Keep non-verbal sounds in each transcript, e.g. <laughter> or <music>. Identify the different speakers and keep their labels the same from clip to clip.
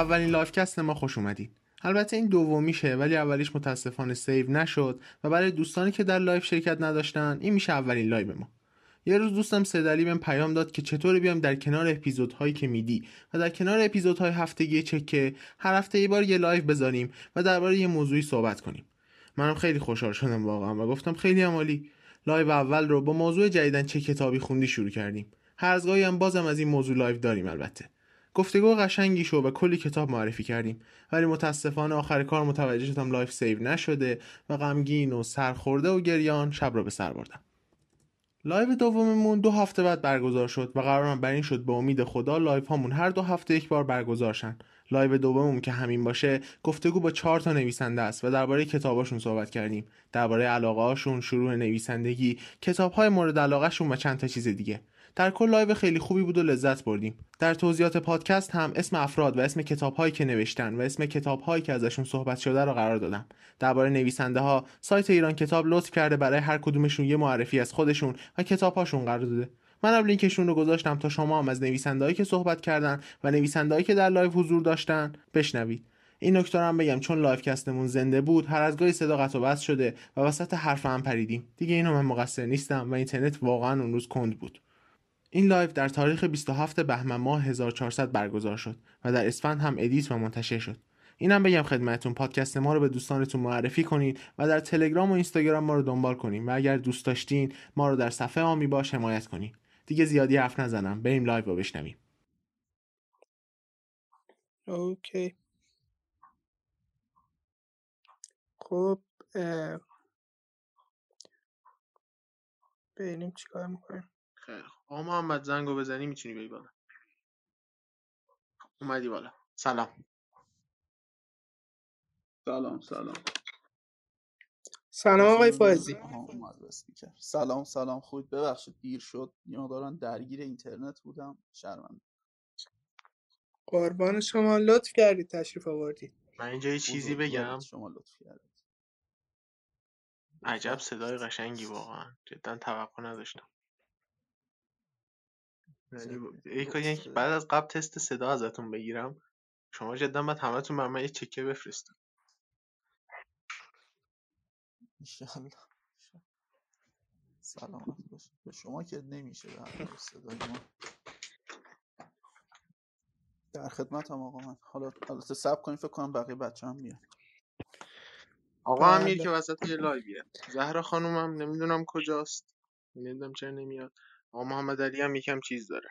Speaker 1: اولین livecast ما خوش اومدین. البته این دومیشه ولی اولیش متاسفانه save نشد و برای دوستانی که در live شرکت نداشتن این میشه اولین live ما. یه روز دوستم سدلی بهم پیام داد که چطوره بیایم در کنار اپیزودهایی که میدی و در کنار اپیزودهای هفتگی چکه هر هفته یه بار یه live بذاریم و درباره یه موضوعی صحبت کنیم. منم خیلی خوشحال شدم واقعا و گفتم خیلی هم عالی live اول رو با موضوع جدیدا چه کتابی خوندی شروع کردیم. هر از هم بازم از این موضوع live داریم البته. گفتگو قشنگی شد و کلی کتاب معرفی کردیم. ولی متاسفانه آخر کار متوجه شدم live save نشده و غمگین و سرخورده و گریان شب رو به سر بردم. live دوممون دو هفته بعد برگزار شد و قرارم بر این شد به امید خدا live هامون هر دو هفته یک بار برگزار شن. live دوممون که همین باشه گفتگو با چهار تا نویسنده است و درباره کتاباشون صحبت کردیم. درباره علاقه شروع نویسندگی کتابهای مورد علاقهشون و چند تا چیز دیگه. در کل live خیلی خوبی بود و لذت بردیم. در توضیحات پادکست هم اسم افراد و اسم کتابهایی که نوشتن و اسم کتابهایی که ازشون صحبت شده رو قرار دادم. درباره نویسنده ها سایت ایران کتاب لطف کرده برای هر کدومشون یه معرفی از خودشون و کتابهاشون قرار داده. منم لینکشون رو گذاشتم تا شما هم از نویسندهایی که صحبت کردن و نویسندهایی که در live حضور داشتن بشنوید. این نکته هم بگم چون livecast مون زنده بود هر از گاهی صدا قطع و وصل شده و وسط حرف هم پریدیم. دیگه اینو من مقصر نیستم و اینترنت واقعا اون روز کند بود. این live در تاریخ 27 بهمن ماه 1400 برگزار شد و در اسفند هم edit و منتشر شد. اینم بگم خدمتتون پادکست ما رو به دوستانتون معرفی کنید و در تلگرام و اینستاگرام ما رو دنبال کنید و اگر دوست داشتین ما رو در صفحه حامی باش حمایت کنید. دیگه زیادی حرف نزنم. بریم live رو بشنویم.
Speaker 2: okay. خب بریم چیکار می‌کنیم
Speaker 1: خیلی آقا محمد زنگو بزنی می‌تونی بی بالا. اومدی بالا. سلام.
Speaker 3: سلام سلام.
Speaker 2: سلام آقای فایزی
Speaker 3: سلام سلام. خود ببخشید دیر شد. دارن درگیر اینترنت بودم. شرمنده.
Speaker 2: قربان شما لطف کردید تشریف آوردید.
Speaker 1: من اینجا یه چیزی بگم.
Speaker 3: شما لطف کردید.
Speaker 1: عجب صدای قشنگی واقعا. جدا توقع نداشتم. یعنی بعد از قبل تست صدا ازتون بگیرم. شما جدا باید همتون بر من یه چکه بفرستید.
Speaker 3: انشالله سلامت به شما که نمیشه در صدای ما. در خدمت هم آقا من. حالا حالا سب کنیم فکر کنم بقیه بچه هم میاد
Speaker 1: آقا امیر بله. که وسط یه لایویه. زهرا خانومم نمی‌دونم کجاست. نمی‌دونم چرا نمیاد. آقا محمد علی هم یکم چیز داره.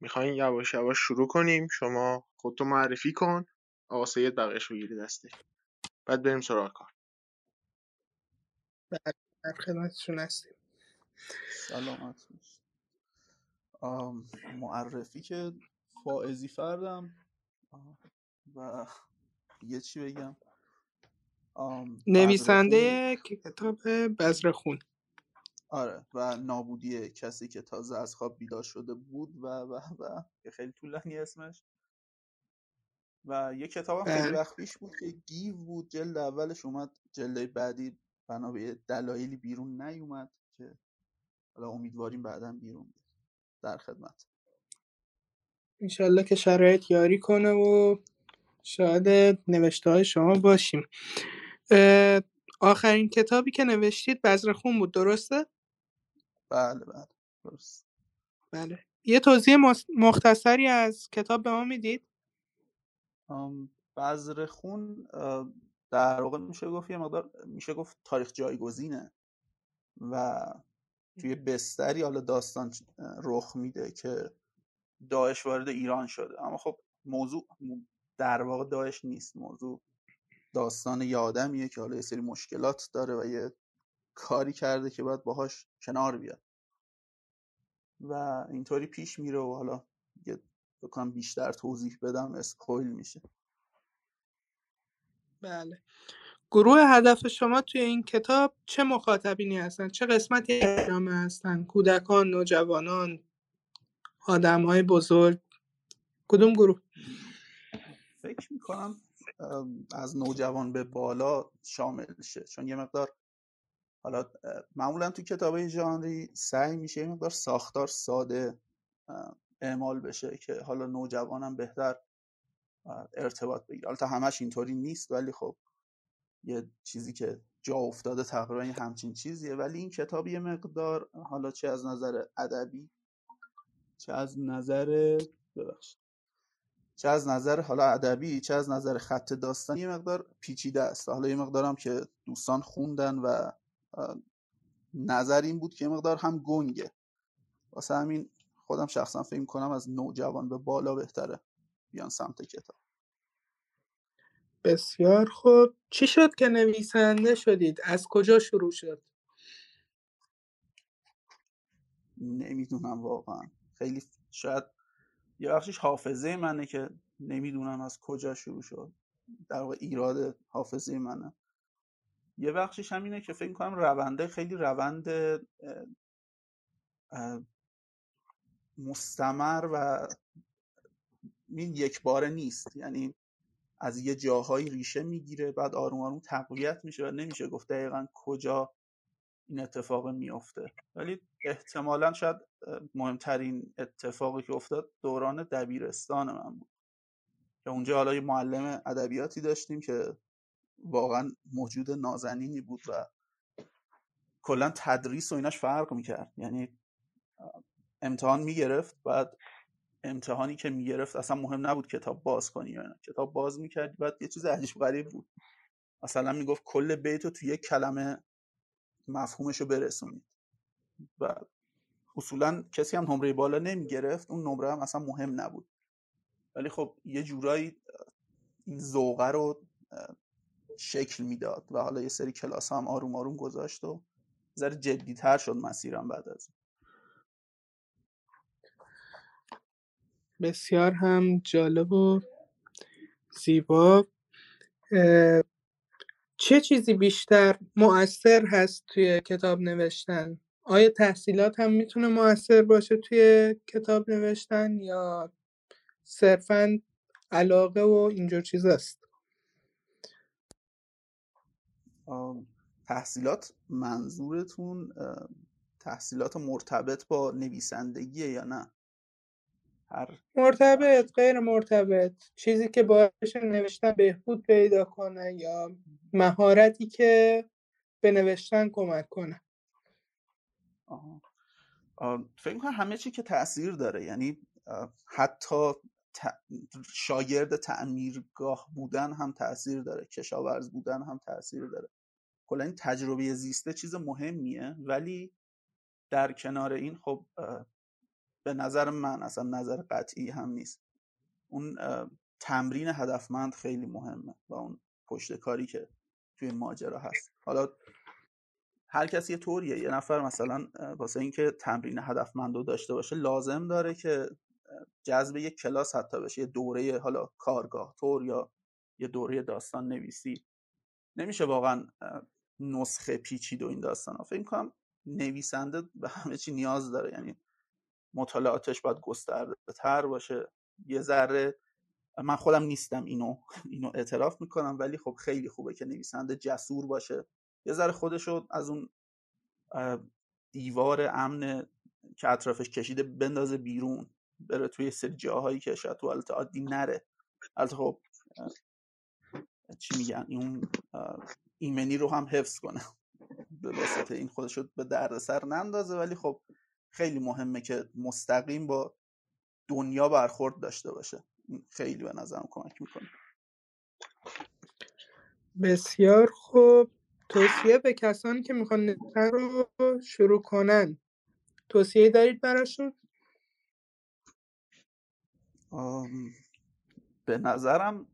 Speaker 1: می‌خواین یواش یواش شروع کنیم؟ شما خودتو معرفی کن. آقا سید بقیهش بگیری دسته بعد بریم سراغ کار.
Speaker 2: بله، در خدمتشون هستیم.
Speaker 3: سلامت معرفی که فائزی فردم. و یه چی بگم؟
Speaker 2: نویسنده کتاب بذر خون.
Speaker 3: آره و نابودی کسی که تازه از خواب بیدار شده بود و و و که خیلی طولانی اسمش و یه کتاب خیلی بله. وقت پیش بود که گیو بود جلد اولش اومد جلد بعدی بنا به دلایلی بیرون نیومد که حالا امیدواریم بعدا بیرون بود در خدمت
Speaker 2: انشالله که شرایط یاری کنه و شاید نوشته های شما باشیم آخرین کتابی که نوشتید بذر خون بود درسته؟
Speaker 3: بله بله. درست.
Speaker 2: بله. یه توضیح مختصری از کتاب به ما می‌دید؟
Speaker 3: بذر خون در واقع میشه گفت یه مقدار میشه گفت تاریخ جایگزینه و توی بستری حالا داستان رخ میده که داعش وارد ایران شده. اما خب موضوع در واقع داعش نیست. موضوع داستان یه آدمیه که حالا یه سری مشکلات داره و یه کاری کرده که باید باهاش کنار بیاد. و اینطوری پیش میره و حالا یه بکنم بیشتر توضیح بدم اسپویل میشه.
Speaker 2: بله. گروه هدف شما توی این کتاب چه مخاطبینی هستن؟ چه قسمتی جامعه هستن؟ کودکان نوجوانان آدم های بزرگ؟ کدوم گروه؟
Speaker 3: فکر می‌کنم از نوجوان به بالا شامل شه. چون یه مقدار حالا معمولا تو کتاب ژانری سعی میشه یه مقدار ساختار ساده اعمال بشه که حالا نوجوانم بهتر ارتباط بگیره. البته همش اینطوری نیست ولی خب یه چیزی که جا افتاده تقریبا همچین چیزیه. ولی این کتاب یه مقدار حالا چه از نظر ادبی چه از نظر ببخشید چه از نظر حالا ادبی چه از نظر خط داستانی یه مقدار پیچیده است. حالا یه مقدارم که دوستان خوندن و نظر این بود که مقدار هم گنگه. واسه همین خودم شخصا فکر کنم از نوجوان به بالا بهتره بیان سمت کتاب.
Speaker 2: بسیار خوب. چی شد که نویسنده شدید؟ از کجا شروع شد؟
Speaker 3: نمی‌دونم واقعا. خیلی شاید یه بخشش حافظه منه که نمی‌دونم از کجا شروع شد. در واقع ایراد حافظه منه. یه بخشش هم اینه که فکر کنم رونده خیلی روند مستمر و این یک باره نیست. یعنی از یه جاهایی ریشه می‌گیره بعد آروم آروم تقویت میشه و نمیشه گفت دقیقا کجا این اتفاق میافته. ولی احتمالا شاید مهمترین اتفاقی که افتاد دوران دبیرستان من بود. که اونجا حالا یه معلم ادبیاتی داشتیم که واقعا موجود نازنینی بود و کلا تدریس و ایناش فرق می‌کرد. یعنی امتحان می‌گرفت بعد امتحانی که می‌گرفت اصلا مهم نبود کتاب باز کنی یا نه. کتاب باز می‌کردی بعد یه چیز عجیب غریب بود. مثلا می‌گفت کل بیت رو توی یک کلمه مفهومش رو برسونید. و اصولا کسی هم نمره بالا نمی‌گرفت اون نمره هم اصلا مهم نبود. ولی خب یه جورایی این ذوقه رو شکل می‌داد و حالا یه سری کلاس هم آروم آروم گذاشت و ذره جدیتر شد مسیرم بعد از
Speaker 2: بسیار هم جالب و زیبا. چه چیزی بیشتر مؤثر هست توی کتاب نوشتن؟ آیا تحصیلات هم می‌تونه مؤثر باشه توی کتاب نوشتن یا صرفا علاقه و اینجور چیز است
Speaker 3: تحصیلات منظورتون تحصیلات مرتبط با نویسندگیه یا نه؟
Speaker 2: هر مرتبط غیر مرتبط. چیزی که باعث نوشتن بهبود پیدا کنه یا مهارتی که به نوشتن کمک کنه.
Speaker 3: فکر کنم همه چی که تاثیر داره یعنی حتی شاگرد تعمیرگاه بودن هم تاثیر داره کشاورز بودن هم تاثیر داره. کلا این تجربه زیسته چیز مهمیه ولی در کنار این خب به نظر من اصلا نظر قطعی هم نیست. اون تمرین هدفمند خیلی مهمه و اون پشت کاری که توی ماجرا هست. حالا هر کسی یه طوریه. یه نفر مثلا واسه اینکه تمرین هدفمند رو داشته باشه لازم داره که جذب یک کلاس حتی بشه یه دوره حالا کارگاه طور یا یه دوره داستان نویسی. نمیشه واقعا نسخه پیچید و این داستان ها. فکر کنم نویسنده به همه چی نیاز داره. یعنی مطالعاتش باید گسترده تر باشه. یه ذره من خودم نیستم اینو اینو اعتراف می‌کنم ولی خب خیلی خوبه که نویسنده جسور باشه. یه ذره خودشو از اون دیوار امن که اطرافش کشیده بندازه بیرون. بره توی سری جاهایی که شاید تو حالت عادی نره. البته خب چی میگن این ایمنی رو هم حفظ کنه. به واسطه این خودش رو به دردسر نندازه ولی خب خیلی مهمه که مستقیم با دنیا برخورد داشته باشه. خیلی به نظرم کمک می‌کنه.
Speaker 2: بسیار خوب. توصیه به کسانی که می‌خوان نوشتن رو شروع کنن. توصیه دارید براشون؟
Speaker 3: به نظرم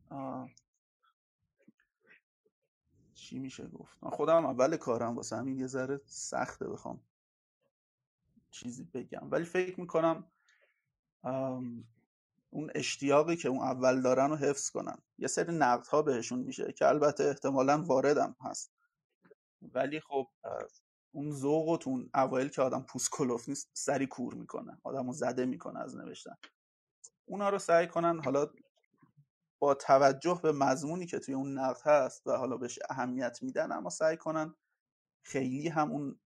Speaker 3: چی میشه گفت؟ من خودم اول کارم واسه همین یه ذره سخته بخوام چیزی بگم. ولی فکر می‌کنم اون اشتیاقی که اون اول دارن رو حفظ کنن. یه سری نقد ها بهشون میشه که البته احتمالا واردم هست. ولی خب اون ذوقتون اوایل که آدم پوست نیست سری کور می‌کنه. آدم رو زده می‌کنه از نوشتن. اونا رو سعی کنن حالا با توجه به مضمونی که توی اون نقد هست و حالا بهش اهمیت میدن اما سعی کنن خیلی هم اون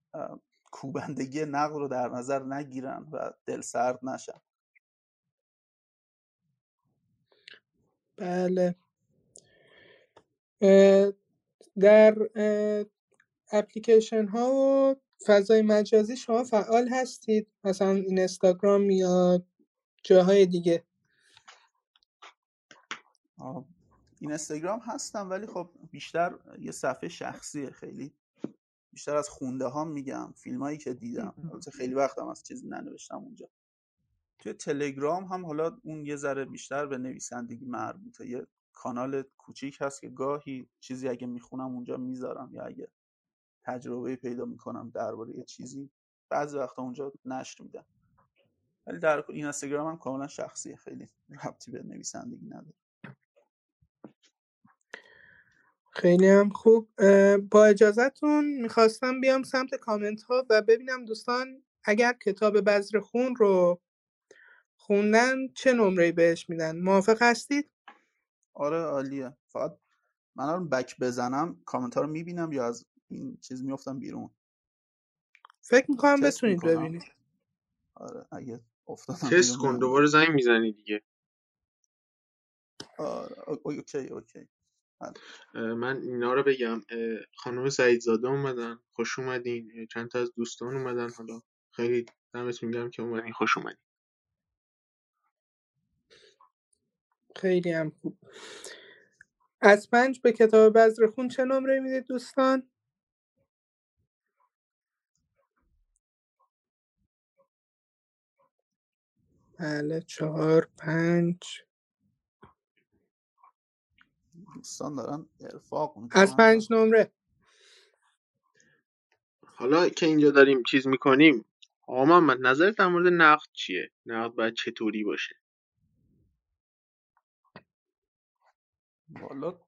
Speaker 3: کوبندگی نقد رو در نظر نگیرن و دل سرد نشن.
Speaker 2: بله. در اپلیکیشن ها و فضای مجازی شما فعال هستید؟ مثلا اینستاگرام یا جاهای دیگه؟
Speaker 3: آه، اینستاگرام هستم ولی خب بیشتر یه صفحه شخصیه خیلی. بیشتر از خونده ها میگم فیلم هایی که دیدم. البته خیلی وقتم از چیزی ننوشتم اونجا. توی تلگرام هم حالا اون یه ذره بیشتر به نویسندگی مربوطه. یه کانال کوچیک هست که گاهی چیزی اگه می‌خونم اونجا می‌ذارم یا اگه تجربه پیدا می‌کنم درباره یه چیزی بعضی وقتا اونجا نشر میدم. ولی در این اینستاگرام هم کاملا شخصیه خیلی ربطی به نویسندگی نداره.
Speaker 2: خیلی هم خوب. با اجازهتون می‌خواستم بیام سمت کامنت ها و ببینم دوستان اگر کتاب بذر خون رو خوندن چه نمره بهش میدن. موافق هستید؟
Speaker 3: آره عالیه. فقط من الان back بزنم کامنت ها رو می‌بینم یا از این چیز میفتم بیرون؟
Speaker 2: فکر می‌کنم بتونید ببینید.
Speaker 3: آره اگه افتادم
Speaker 1: تست کن دوباره زنگ می‌زنی دیگه.
Speaker 3: آره او- okay
Speaker 1: okay. من اینا رو بگم. خانم سعیدزاده اومدن خوش اومدین. چند تا از دوستان اومدن حالا. خیلی دمتون گرم که اومدین. خوش اومدین.
Speaker 2: خیلی هم خوب. از پنج به کتاب بذر خون چه نمره می‌دید دوستان؟ بله چهار پنج.
Speaker 3: دوستان دارن ارفاق
Speaker 2: از
Speaker 3: می‌کنن
Speaker 2: پنج نمره.
Speaker 1: حالا که اینجا داریم چیز می‌کنیم آقا محمد نظرت در مورد نقد چیه؟ نقد باید چطوری باشه؟
Speaker 3: والا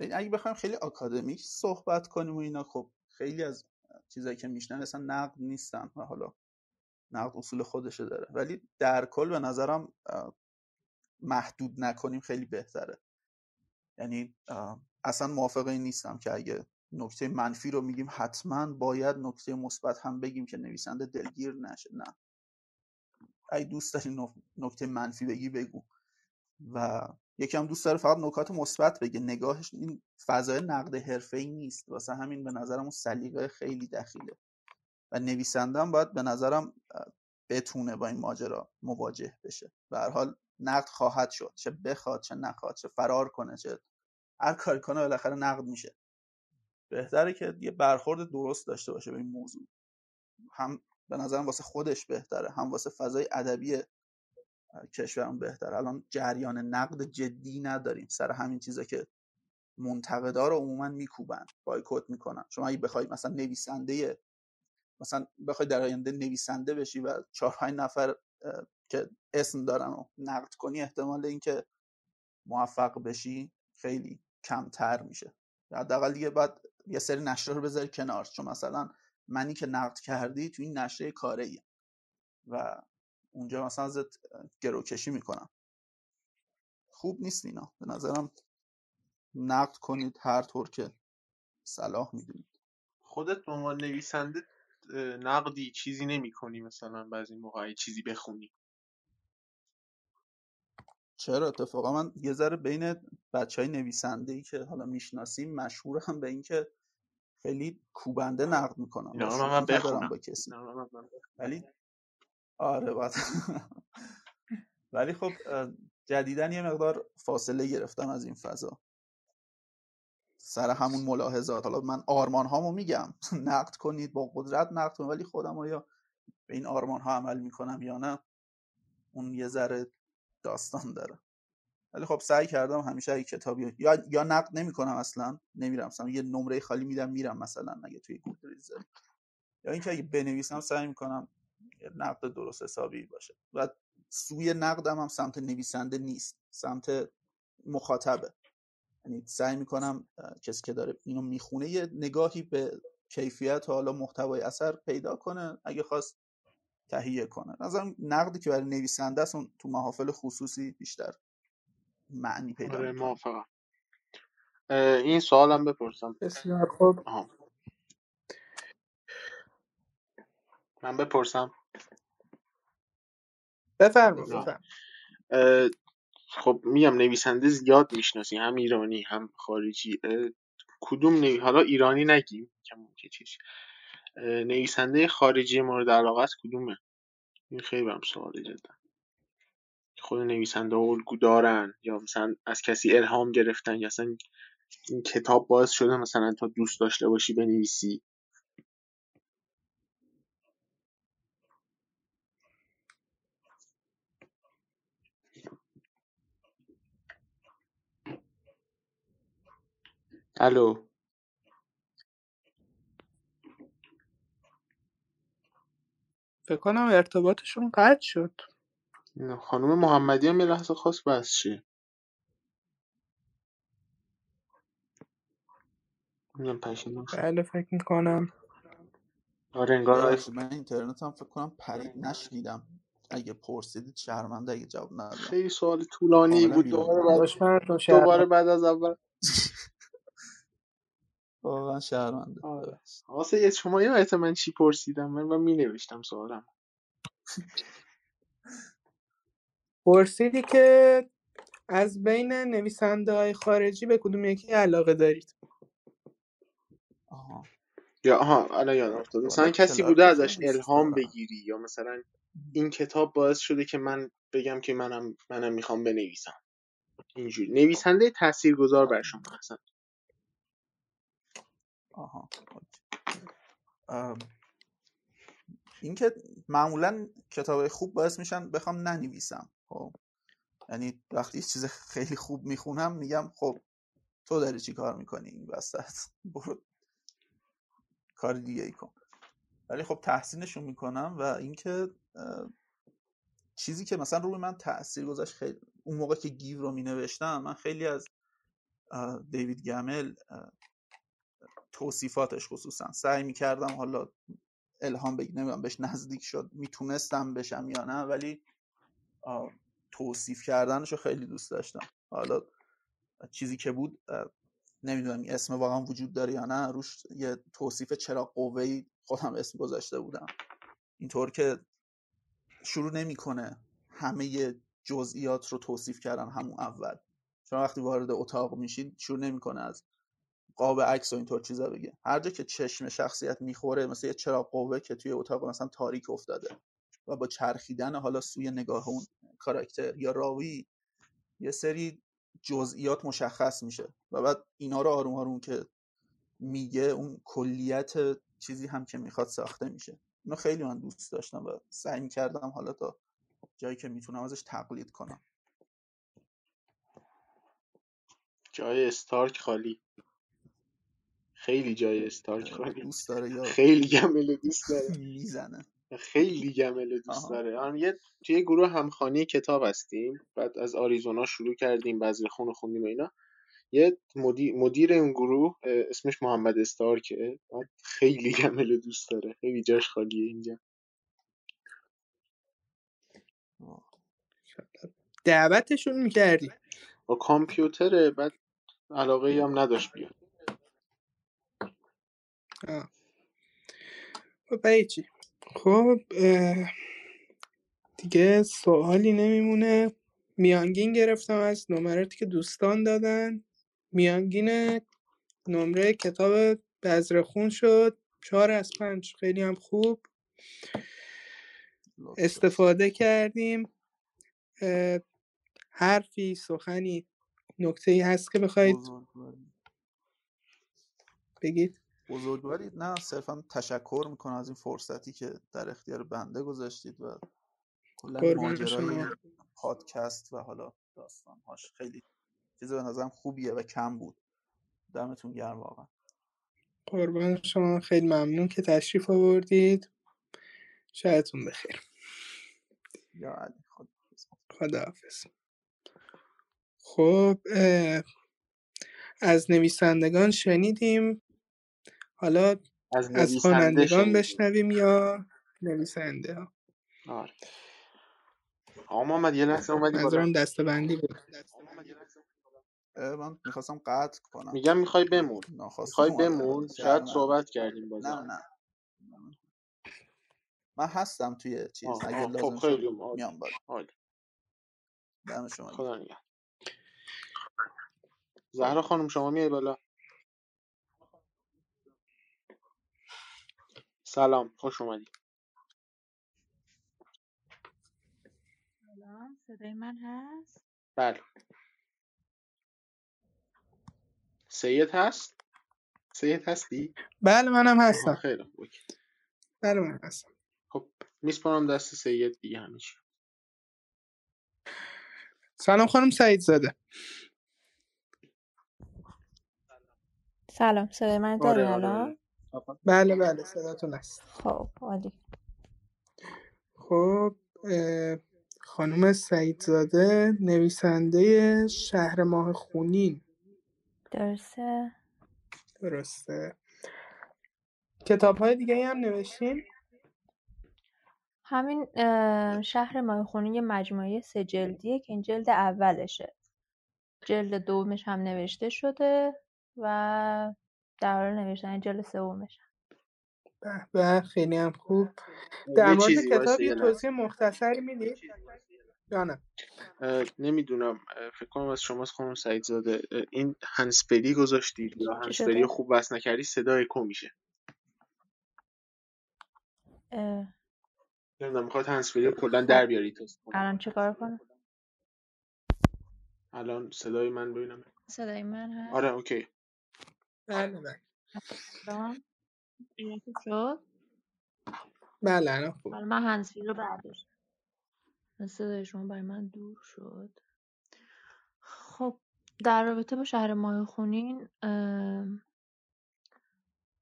Speaker 3: اگه بخوایم خیلی آکادمیک صحبت کنیم و اینا خب خیلی از چیزایی که میشنن اصلا نقد نیستن و حالا نقد اصول خودشه داره. ولی در کل به نظرم محدود نکنیم خیلی بهتره. یعنی اصلا موافق این نیستم که اگه نکته منفی رو میگیم حتما باید نکته مثبت هم بگیم که نویسنده دلگیر نشه نه. اگه دوست داری نک- نکته منفی بگی بگو. و یکی هم دوست داره فقط نکات مثبت بگه. نگاهش این فضای نقد حرفه‌ای نیست. واسه همین به نظرم اون سلیقه خیلی دخیله. و نویسنده هم باید به نظرم بتونه با این ماجرا مواجه بشه. به حال نقد خواهد شد چه بخواد چه نخواد چه فرار کنه چه هر کاری کنه بالاخره نقد میشه. بهتره که یه برخورد درست داشته باشه به این موضوع. هم به نظرم واسه خودش بهتره هم واسه فضای ادبی کشورمون بهتره. الان جریان نقد جدی نداریم. سر همین چیزا که منتقدا رو عموما میکوبن بایکوت می‌کنن. شما اگه بخوای مثلا نویسنده مثلا بخوای در آینده نویسنده بشی و چهار نفر که اسم دارن و نقد کنی احتمال اینکه موفق بشی خیلی کمتر میشه. حداقل دیگه باید یه سری نشره رو بذاری کنار. چون مثلا منی که نقد کردی تو این نشره کاره و اونجا مثلا ازت گروکشی می‌کنم. خوب نیست اینا. به نظرم نقد کنید هر طور که صلاح می‌دونید.
Speaker 1: خودت به عنوان نویسنده نقدی چیزی نمی کنی مثلا بعضی موقع چیزی بخونی.
Speaker 3: چرا اتفاقا من یه ذره بین بچه های نویسنده ای که حالا می‌شناسیم مشهورم به این که خیلی کوبنده نقد می‌کنم.
Speaker 1: اینا رو من
Speaker 3: ندارم
Speaker 1: بخونم.
Speaker 3: با کسی.
Speaker 1: من.
Speaker 3: ولی آره باید. ولی خب جدیدن یه مقدار فاصله گرفتم از این فضا. سر همون ملاحظات. حالا من آرمان هامو میگم. <laughs> نقد کنید با قدرت نقد کنید. ولی خودم آیا به این آرمان ها عمل می‌کنم یا نه اون یه ذره داستان داره. ولی خب سعی کردم همیشه اگه کتابی یا یا نقد نمی‌کنم اصلا نمیرم. مثلا یه نمره خالی میدم میرم مثلا اگه توی گودریز یا اینکه اگه بنویسم سعی می‌کنم نقد درست حسابی باشه. و سوی نقدم هم سمت نویسنده نیست سمت مخاطبه. یعنی سعی می‌کنم کسی که داره اینو می‌خونه یه نگاهی به کیفیت و حالا محتوای اثر پیدا کنه. اگه خواست تهیه کنه. نظرم نقدی که برای نویسنده است اون تو محافل خصوصی بیشتر معنی پیدا
Speaker 1: آره موافقم. این سوالم بپرسم.
Speaker 2: بسیار خوب.
Speaker 1: آها. من بپرسم؟
Speaker 2: بفرمایید
Speaker 1: خب میگم نویسنده زیاد می‌شناسی هم ایرانی هم خارجی. کدوم نوی... حالا ایرانی نگیم که چیز. نویسنده خارجی مورد علاقت کدومه؟ این خیلی برام سواله جدا. خود نویسنده الگو دارن یا مثلا از کسی الهام گرفتن یا اصلا این کتاب باعث شده مثلا تا دوست داشته باشی بنویسی؟ الو؟
Speaker 2: فکر کنم ارتباطشون قطع شد.
Speaker 1: خانم محمدی هم یه لحظه خواست بس پشیمون شد.
Speaker 2: بله فکر می‌کنم.
Speaker 1: آره انگار
Speaker 3: ببخشید من اینترنت هم فکر کنم پرید نشنیدم. اگه پرسیدید شرمنده اگه جواب ندادم.
Speaker 1: خیلی سوال طولانی بود.
Speaker 3: بیرون
Speaker 1: دوباره بعد دوباره بعد از اول
Speaker 3: واقعا شرمنده
Speaker 1: آره. واسه یه شما یادت من چی پرسیدم؟ من و می نوشتم سوالم.
Speaker 2: پرسیدی که از بین نویسنده های خارجی به کدوم یکی علاقه دارید؟
Speaker 3: آها.
Speaker 1: یا آها الان یادم افتاد مثلا کسی بوده ازش الهام بگیری یا مثلا این کتاب باعث شده که من بگم که منم منم می‌خوام بنویسم. اینجوری. نویسنده تاثیرگذار بر شما اصلا
Speaker 3: آها اوکی. ام، این که معمولا کتاب خوب باعث میشن بخوام ننویسم خب. یعنی وقتی یه چیز خیلی خوب می‌خونم میگم خب تو داری چی کار می‌کنی این وسط؟ <laughs> برو. کار دیگه ای کن. ولی خب تحسینشون می‌کنم و اینکه چیزی که مثلا روی من تاثیر گذاشت خیلی اون موقع که گیو رو می نوشتم من خیلی از دیوید گمل توصیفاتش خصوصا. سعی می‌کردم حالا الهام بگیر نمی‌دونم بهش نزدیک شد می‌تونستم بشم یا نه ولی توصیف کردنش رو خیلی دوست داشتم. حالا چیزی که بود نمی‌دونم اسم واقعا وجود داره یا نه روش یه توصیف چراغ قوه‌ای خودم اسم گذاشته بودم. اینطور که شروع نمی‌کنه همه جزئیات رو توصیف کردن همون اول. چون وقتی وارد اتاق میشید شروع نمی‌کنه از قاب عکس و اینطور چیزا بگه. هر جا که چشم شخصیت می‌خوره مثل یه چراغ قوه که توی اتاق مثلا تاریک افتاده و با چرخیدن حالا سوی نگاه اون کاراکتر یا راوی یه سری جزئیات مشخص میشه و بعد اینا رو آروم آروم که میگه اون کلیت چیزی هم که می‌خواد ساخته میشه. اینو خیلی من دوست داشتم و سعی می‌کردم حالا تا جایی که می‌تونم ازش تقلید کنم.
Speaker 1: جای استارک خالی. خیلی جای استارک خالی
Speaker 3: دوست داره یا
Speaker 1: خیلی گمل و دوست داره.
Speaker 3: می‌زنه.
Speaker 1: خیلی گمل و دوست داره. آن یه توی گروه همخانی کتاب هستیم. بعد از آریزونا شروع کردیم بعضی خون خوندیم و اینا. یه مدیر, مدیر اون گروه اسمش محمد استارکه. بعد خیلی گمل و دوست داره. خیلی جاش خالیه اینجا.
Speaker 2: دعوتشون می‌کردی.
Speaker 1: با کامپیوتره بعد علاقه هم نداشت بیاد.
Speaker 2: آه. خب برای چی خب دیگه سوالی نمیمونه. میانگین گرفتم از نمراتی که دوستان دادن. میانگین نمره کتاب بذرخون شد. چهار از پنج. خیلی هم خوب. استفاده کردیم. حرفی سخنی نکته ای هست که بخواید بگید؟
Speaker 3: بزرگواری نه صرفا تشکر می‌کنم از این فرصتی که در اختیار بنده گذاشتید و کلا ماجرای پادکست و حالا داستانهاش. خیلی چیز به نظرم خوبیه و کم بود. دمتون گرم واقعا.
Speaker 2: قربان شما. خیلی ممنون که تشریف آوردید. شبتون بخیر.
Speaker 3: یا علی خود
Speaker 2: خداحافظ. خب از نویسندگان شنیدیم. حالا
Speaker 1: از
Speaker 2: از خوانندگان بشنویم یا نویسنده ها؟
Speaker 1: آره آقا محمد یه لحظه اومدی بالا.
Speaker 2: منظورم دستبندی بود.
Speaker 3: من می‌خواستم قطع کنم.
Speaker 1: میگم می‌خوای بمون. می‌خوای بمون. شاید صحبت کردیم
Speaker 3: نه
Speaker 1: بازم
Speaker 3: نه. من هستم توی چیز.
Speaker 1: آه
Speaker 3: اگه
Speaker 1: آه خب
Speaker 3: لازم
Speaker 1: خیلی
Speaker 3: میام بالا. دم شما
Speaker 1: خدا نگهدار. زهرا خانم شما میای بالا؟ سلام خوش اومدی.
Speaker 4: سلام صدای من هست؟
Speaker 1: بله. سید هست؟ سید هستی؟
Speaker 2: بله منم هستم.
Speaker 1: خیلی خوب اوکی.
Speaker 2: بله من هستم.
Speaker 1: خب میسپارم دست سید دیگه همه چی.
Speaker 2: سلام خانم سعید زاده.
Speaker 4: سلام صدای من
Speaker 1: آره
Speaker 4: دارین
Speaker 1: آره
Speaker 4: الان؟
Speaker 1: آره
Speaker 2: بله بله صداتون هست.
Speaker 4: خب عالی.
Speaker 2: خب خانم سعید زاده نویسنده شهر ماه خونین.
Speaker 4: درسته.
Speaker 2: درسته. کتاب های دیگه هم نوشتین؟
Speaker 4: همین شهر ماهخونی یه مجموعه سه جلدیه که این جلد اولشه. جلد دومش هم نوشته شده و در حال نوشتن جلد سومش
Speaker 2: به به خیلی هم خوب. در مورد کتاب یه توضیح مختصری می‌دید جانم.
Speaker 1: اه، نمی‌دونم فکر کنم از شماست خانم سعید زاده این هنسفری گذاشتید یا
Speaker 4: شده؟
Speaker 1: خوب وصل نکردی؟ صدا اکو میشه. نمی‌دونم می‌خواد هنسفری رو کلا در کنم
Speaker 4: الان چه کار کنم؟
Speaker 1: الان صدای من ببینم.
Speaker 4: صدای من هست؟
Speaker 1: آره اوکی.
Speaker 2: بله بله.
Speaker 4: شد؟
Speaker 2: بله الان خوب.
Speaker 4: من هنسفری رو برداشتم صدای شما برای من دور شد. خب در رابطه با شهر ماهخونین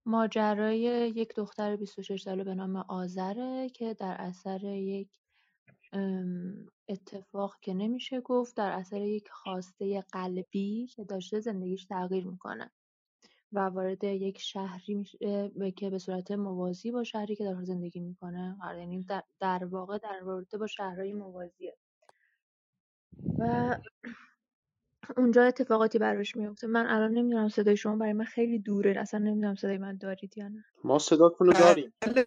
Speaker 4: ماجرای یک دختر 26 ساله به نام آذره که در اثر یک اتفاق که نمیشه گفت در اثر یک خواسته قلبی که داشته زندگیش تغییر می‌کنه. و وارد یک شهری میشه به- که به صورت موازی با شهری که در حال زندگی می‌کنه. یعنی در, در واقع در رابطه با شهرهای موازیه. و اونجا اتفاقاتی براش میفته من الان نمی‌دونم صدای شما برای من خیلی دوره اصلا نمی‌دونم صدای من دارید یا نه.
Speaker 1: ما صداتون رو داریم.
Speaker 2: بله.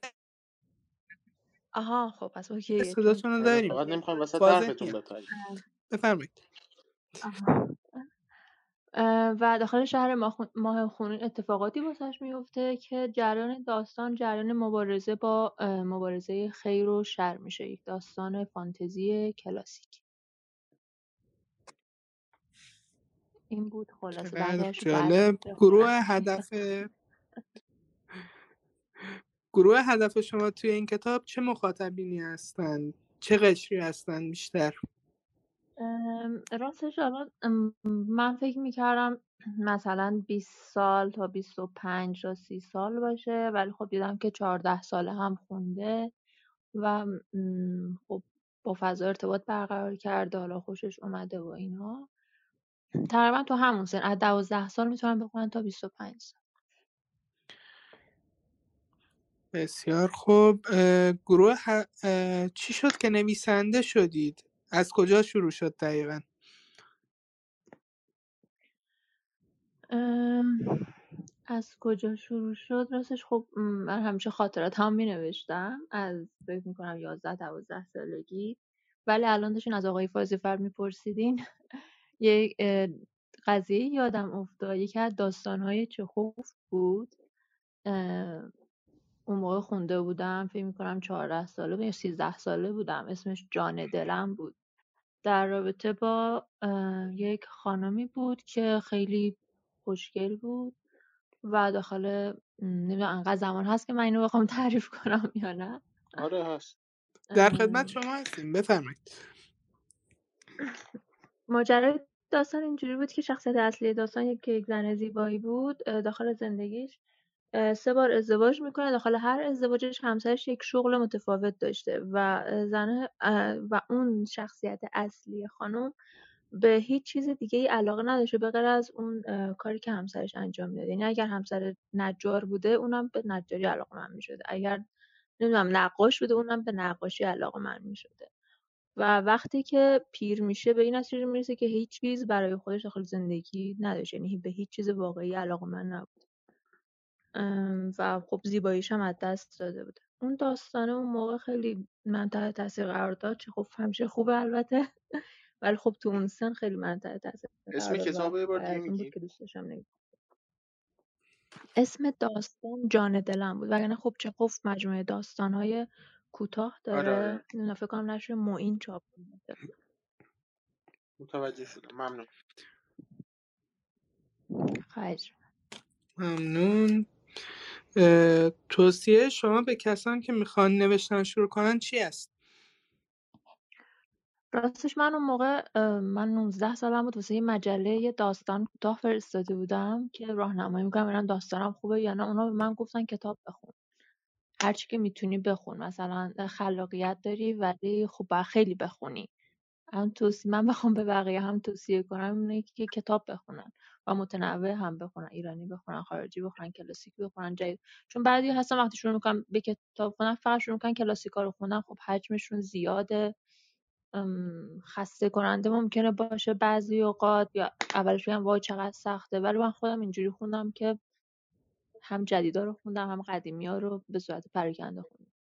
Speaker 4: آها خب پس اوکیه چون
Speaker 2: صداتون رو
Speaker 1: آره
Speaker 2: داریم.
Speaker 1: فقط نمی‌خوایم وسط حرفتون
Speaker 2: بفرمایید.
Speaker 4: آها. و داخل شهر ماخ- ماهخونین اتفاقاتی واسش میفته که جریان داستان جریان مبارزه با مبارزه خیر و شر میشه. یک داستان فانتزی کلاسیک. این بود خلاصه.
Speaker 2: جالب. گروه هدف گروه هدف شما توی این کتاب چه مخاطبینی هستند چه قشری هستند بیشتر؟
Speaker 4: راستش الان من فکر می‌کردم مثلا 20 سال تا 25 تا 30 سال باشه ولی خب دیدم که 14 ساله هم خونده و خب با فضا ارتباط برقرار کرده حالا خوشش اومده و اینا. تقریبا تو همون سن از 12 سال می‌تونم بخونن تا 25 سال.
Speaker 2: بسیار خوب. گروه ه- چی شد که نویسنده شدید؟ از کجا شروع شد دقیقا؟
Speaker 4: از کجا شروع شد؟ راستش خب من همیشه خاطرات هم می نوشتم از فکر می کنم 11 12 سالگی. ولی الان داشتین از آقای فازی فر میپرسیدین. یه اه، قضیه یادم افتاد. یکی از داستانهای چخوف بود. اون موقع خونده بودم. فکر می کنم 14 ساله یا 13 ساله بودم. اسمش جان دلم بود. در رابطه با یک خانمی بود که خیلی خوشگل بود و داخل نمی‌دونم انقدر زمان هست که من اینو بخوام <laughs> تعریف کنم یا نه.
Speaker 1: آره هست.
Speaker 2: در خدمت شما هستیم بفرمایید.
Speaker 4: ماجرای داستان اینجوری بود که شخصیت اصلی داستان یک یک زن زیبایی بود داخل زندگیش. سه بار ازدواج می‌کنه. داخل هر ازدواجش همسرش یک شغل متفاوت داشته و زن و اون شخصیت اصلی خانم به هیچ چیز دیگه ای علاقه نداشته به غیر از اون کاری که همسرش انجام می‌داد. یعنی اگر همسر نجار بوده اونم به نجاری علاقه من می‌شده اگر نمی‌دونم نقاش بوده اونم به نقاشی علاقه من می‌شده و وقتی که پیر میشه به این نتیجه می‌رسه که هیچ چیز برای خودش داخل زندگی نداشت. یعنی به هیچ چیز واقعی علاقه من نبود. و خب زیباییش هم از دست داده بود اون داستانه اون موقع خیلی من تحت تاثیر قرار داد چه خب همیشه خوبه البته. <laughs> ولی خب تو اون سن خیلی من تحت تاثیر
Speaker 1: اسم
Speaker 4: قرار داد و
Speaker 1: کتاب یه بار دیگه
Speaker 4: که اسم داستان جان دلم بود. وگرنه خب چخوف مجموعه داستانهای کوتاه
Speaker 1: آره
Speaker 4: داره.
Speaker 1: آره.
Speaker 4: فکر کنم نشر معین چاپ کرده
Speaker 1: متوجه شدم. ممنون.
Speaker 2: ممنون. توصیه شما به کسانی که می‌خوان نوشتن شروع کنن چی است؟
Speaker 4: راستش من اون موقع من 19 سالم بود واسه یه مجله یه داستان کوتاه فرستاده بودم که راهنمایی می‌کنم ببینم داستانم خوبه یا نه اونا به من گفتن کتاب بخون. هرچی که می‌تونی بخون مثلا خلاقیت داری ولی خب خیلی بخونی. هم توصیه من بخوام به بقیه هم توصیه کنم اینه که کتاب بخونن و متنوع هم بخونن ایرانی بخونن خارجی بخونن کلاسیک بخونن جدید. چون بعضی هستن وقتی شروع می‌کنن به کتاب خوندن فقط شروع می‌کنن کلاسیکا رو خوندن خب حجمشون زیاده. خسته کننده ممکنه باشه بعضی اوقات یا اولش بگم وای چقدر سخته. ولی من خودم اینجوری خوندم که هم جدیدا رو خوندم هم قدیمی ها رو به صورت پراکنده خوندم.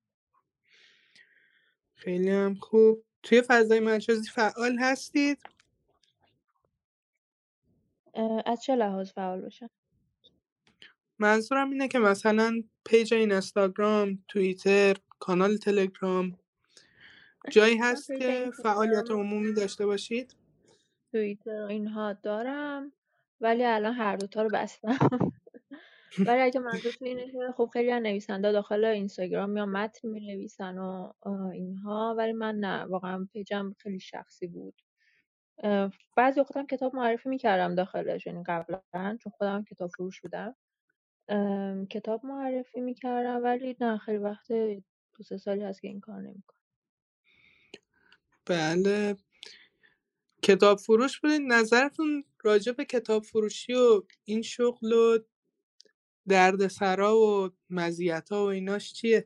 Speaker 2: خیلی هم خوب. توی فضای مجازی فعال هستید؟
Speaker 4: از چه لحاظ فعال باشن
Speaker 2: منظورم اینه که مثلا پیج اینستاگرام توییتر کانال تلگرام جایی هست که فعالیت عمومی داشته باشید؟
Speaker 4: توییتر اینها دارم ولی الان هر دوتا رو بستم. ولی اگه <laughs> منظورتون اینه که خب خیلی از نویسنده داخل اینستاگرام میان متن می‌نویسن و آه، اینها ولی من نه. واقعا پیجم خیلی شخصی بود. بعضی وقتم کتاب معرفی می‌کردم داخلش یعنی قبلا چون خودم کتاب فروش بودم. کتاب معرفی می‌کردم ولی نه خیلی وقت دو سه سالی هست که این کار نمی‌کنم.
Speaker 2: بله. کتاب فروش بودید نظرتون راجع به کتاب فروشی و این شغل و دردسرا و مزیت‌ها و ایناش چیه؟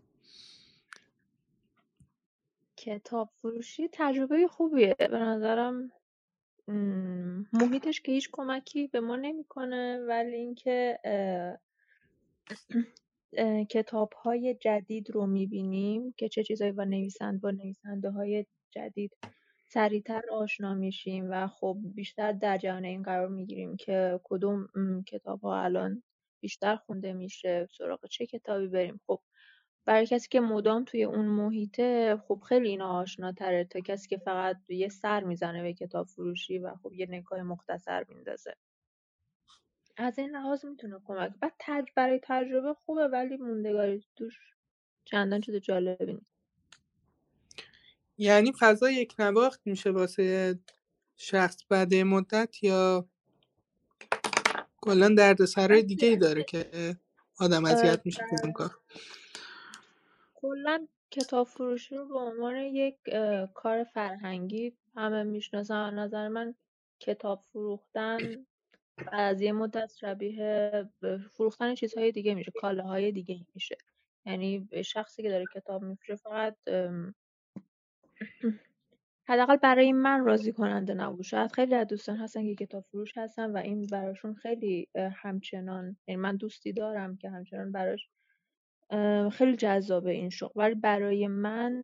Speaker 4: کتاب فروشی تجربه خوبیه. به نظرم محیطش که هیچ کمکی به ما نمی‌کنه ولی اینکه اه، کتاب‌های جدید رو می‌بینیم که چه چیزایی با نویسند با نویسنده‌های جدید سریعتر آشنا میشیم و خب بیشتر در جریان این قرار می‌گیریم که کدوم م، کتاب‌ها الان بیشتر خونده میشه سراغ چه کتابی بریم. خب برای کسی که مدام توی اون محیطه خب خیلی اینا آشناتره تا کسی که فقط یه سر می‌زنه به کتاب فروشی و خب یه نگاه مختصر میندازه. از این لحاظ می‌تونه کمک. بعد تج... برای تجربه خوبه ولی موندگاری توش چندان چیز جالبی نیست.
Speaker 2: یعنی فضا یک نواخت میشه واسه شخص بعد مدت یا کلا دردسرای دیگه ای داره که آدم اذیت میشه از اون کار.
Speaker 4: کلا کتاب فروشی رو به عنوان یک کار فرهنگی همه می‌شناسن. از نظر من کتاب فروختن از یه مدت شبیه فروختن چیزهای دیگه میشه کالاهای دیگه میشه. یعنی شخصی که داره کتاب میفروشه فقط حداقل برای من راضی کننده نبود. شاید خیلی از دوستان هستن که کتاب فروش هستن و این براشون خیلی همچنان یعنی من دوستی دارم که همچنان براش خیلی جذابه این شغل. ولی برای من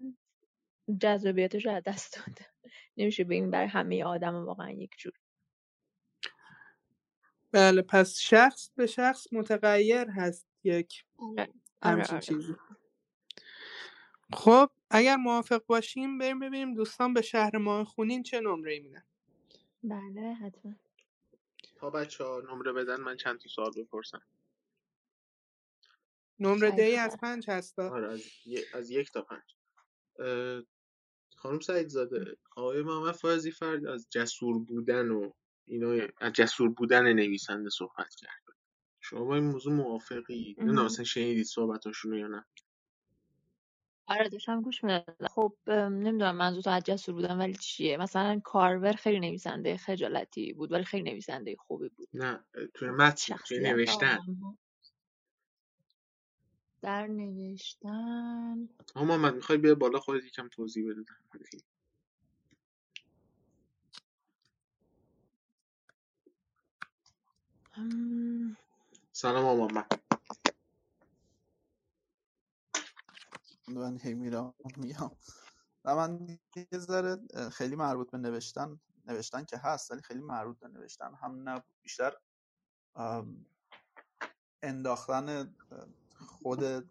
Speaker 4: جذابیتش رو از دست داده <laughs> نمیشه بگیم برای همه آدم واقعا یک جور.
Speaker 2: بله پس شخص به شخص متغیر هست یک
Speaker 4: آره
Speaker 2: همچین
Speaker 4: آره.
Speaker 2: چیزی. خب اگر موافق باشیم بریم ببینیم دوستان به شهر ما خونین چه نمره میدن.
Speaker 4: بله حتما.
Speaker 1: تا بچه ها نمره بدن من چند تا سوال بپرسم.
Speaker 2: نمره دهی از پنج هستا
Speaker 1: آره از, ی- از یک تا پنج. اه، خانم سعید زاده آقای محمد فائزی فرد از جسور بودن و اینا از جسور بودن نویسنده صحبت کرد. شما با این موضوع موافقی؟ نه اصلا شنیدید صحبتاشونو یا نه؟
Speaker 4: آره داشتم گوش می‌دادم. خب نمی‌دونم منظور تو از جسور بودن ولی چیه؟ مثلا کارور خیلی نویسنده خجالتی بود ولی خیلی نویسنده خوبی بود.
Speaker 1: نه توی متن توی نوشتن.
Speaker 4: در نوشتن.
Speaker 1: آقا محمد می‌خوای بیا بالا خودت یکم توضیح بده. سلام محمد.
Speaker 3: من هی میرم میام و من یه ذره خیلی مربوط به نوشتن نوشتن که هست ولی خیلی مربوط به نوشتن هم نبود. بیشتر انداختن خود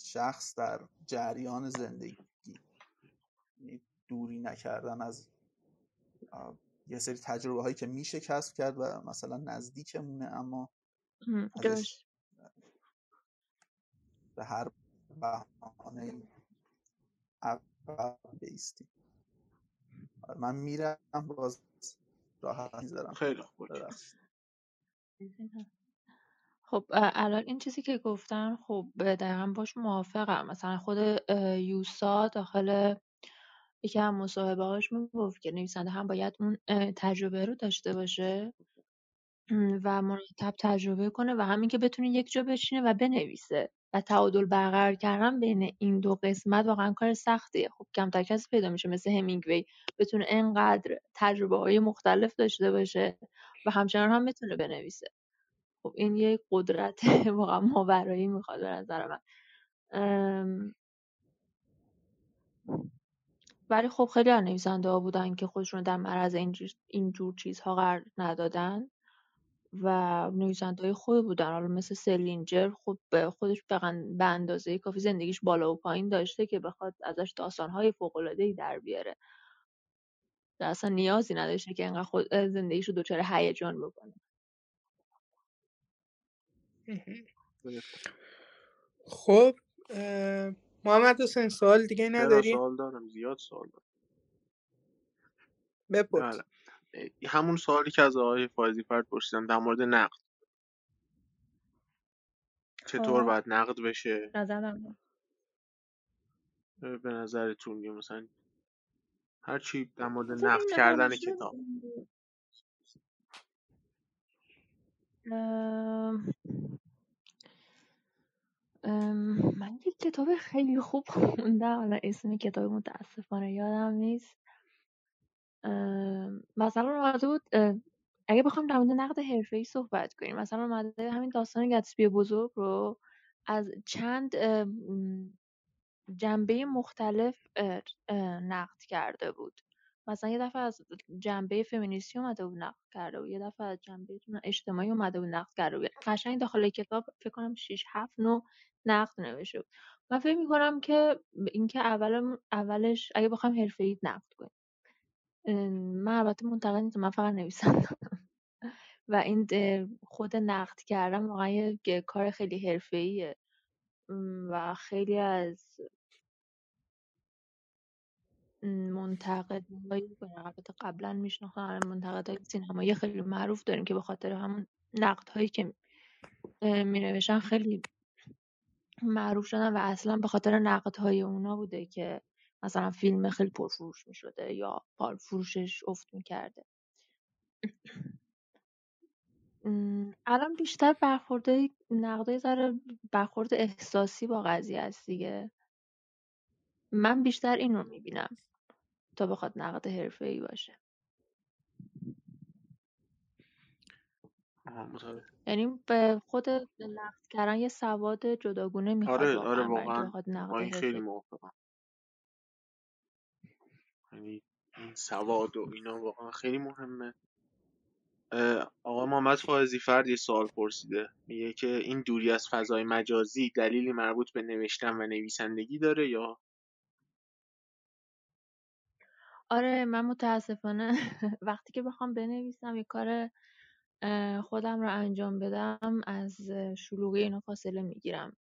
Speaker 3: شخص در جریان زندگی. یعنی دوری نکردن از یه سری تجربه هایی که میشه کسب کرد و مثلا نزدیکمونه اما به هر بهانه عقب بیستی آره، من میرم باز راحت می‌ذارم.
Speaker 1: خیلی خوب
Speaker 4: خب الان این چیزی که گفتن خب دقیقا باش موافقم. مثلا خود یوسا داخل یکی از مصاحبه هاش می‌گفت که نویسنده هم باید اون تجربه رو داشته باشه و مرتب تجربه کنه و همین که بتونه یک جا بشینه و بنویسه. تعادل برقرار کردن بین این دو قسمت واقعا کار سختیه خب کمتر کسی پیدا میشه مثل همینگوی بتونه انقدر تجربه های مختلف داشته باشه و همچنان هم بتونه بنویسه. خب این یک قدرت <laughs> واقعا ماورایی می‌خواد به نظر من. ولی خب خیلی از نویسنده ها بودن که خودشون در معرض اینجور چیزها قرار ندادن. و نویسنده های خوبی بودن. حالا مثل سلینجر خب خودش به اندازه کافی زندگیش بالا و پایین داشته که بخواد ازش داستانهای ای در بیاره. و اصلا نیازی نداشته که انقدر خود زندگیش رو دچار هیجان بکنه.
Speaker 2: خب محمد حسین سوال دیگه نداری؟
Speaker 1: سوال دارم. زیاد سوال دارم.
Speaker 2: بپرس.
Speaker 1: بله. همون سوالی که از آقای فایزی فرد پرسیدم در مورد نقد. چطور خب. باید نقد بشه؟
Speaker 4: نظرم
Speaker 1: به نظرتون یا مثلا هر چی در مورد نقد کردن کتاب.
Speaker 4: من یک کتاب خیلی خوب خوندم. حالا اسم کتاب متاسفانه یادم نیست. مثلا اومده بود اگه بخوام در مورد نقد حرفه‌ای صحبت کنیم مثلا اومده همین داستان گتسبی بزرگ رو از چند جنبه مختلف نقد کرده بود. مثلا یه دفعه از جنبه فمینیستی اومده بود نقد کرده و یه دفعه از جنبه اجتماعی اومده بود نقد کرده بود. قشنگ داخل کتاب فکر کنم 6 7 9 نقد نوشته بود. من فکر می‌کنم که اینکه اول اولش اگه بخوام حرفه‌ای نقد کنیم. من البته منتقد نیستم من فقط نویسندم و این خود نقد کردن واقعا یه کار خیلی حرفه‌ایه. و خیلی از البته قبلا میشناختم منتقدای سینمایی خیلی معروف داریم که به خاطر همون نقدهایی که می نوشتن خیلی معروف شدن و اصلا به خاطر نقدهای اونا بوده که مثلا فیلم خیلی پرفروش می شده یا فروشش افت می کرده الان بیشتر برخورده نقدای ذره برخورد احساسی با قضیه است دیگه. من بیشتر این رو می‌بینم تا بخواد نقد ای باشه. یعنی به خود نقد کردن یه سواد جداگونه می‌خواد
Speaker 1: آره آره واقعا خیلی موافقم. یعنی این سواد و اینا واقعا خیلی مهمه. آقا محمد فائزی فرد یه سوال پرسیده. میگه که این دوری از فضای مجازی دلیلی مربوط به نوشتن و نویسندگی داره یا؟
Speaker 4: آره من متاسفانه <laughs> وقتی که بخوام بنویسم یه کار خودم رو انجام بدم از شلوغی اینا فاصله می‌گیرم.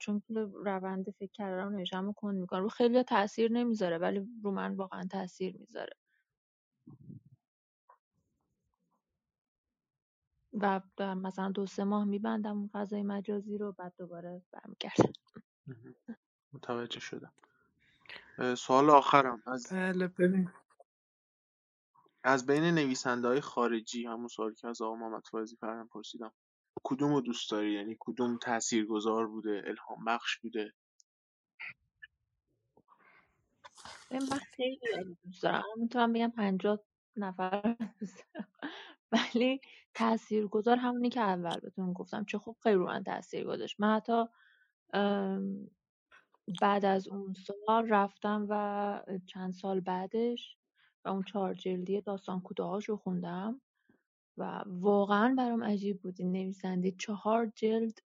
Speaker 4: چون که روند فکر کردن رو کند می‌کنم رو خیلی تاثیر نمی‌ذاره ولی رو من واقعا تاثیر می‌ذاره. و مثلا دو سه ماه میبندم اون فضای مجازی رو بعد دوباره برمیگردم.
Speaker 1: متوجه شدم. سوال آخرم. از
Speaker 2: بله ببین.
Speaker 1: از بین نویسنده های خارجی همون سوالی که از آقا محمد فایزی فرم پرسیدم. کدوم رو دوست داری؟ یعنی کدوم تاثیرگذار بوده؟ الهام بخش بوده؟
Speaker 4: من خیلی دوست دارم. می‌تونم بگم پنجاه نفر <laughs> ولی تاثیرگذار همونی که اول بهتون گفتم چه خوب خیلی رو من تاثیر گذاشت من حتی بعد از اون سال رفتم و چند سال بعدش و اون چهار جلدی داستان کوتاهاشو خوندم. و واقعا برام عجیب بود. این نویسنده چهار جلد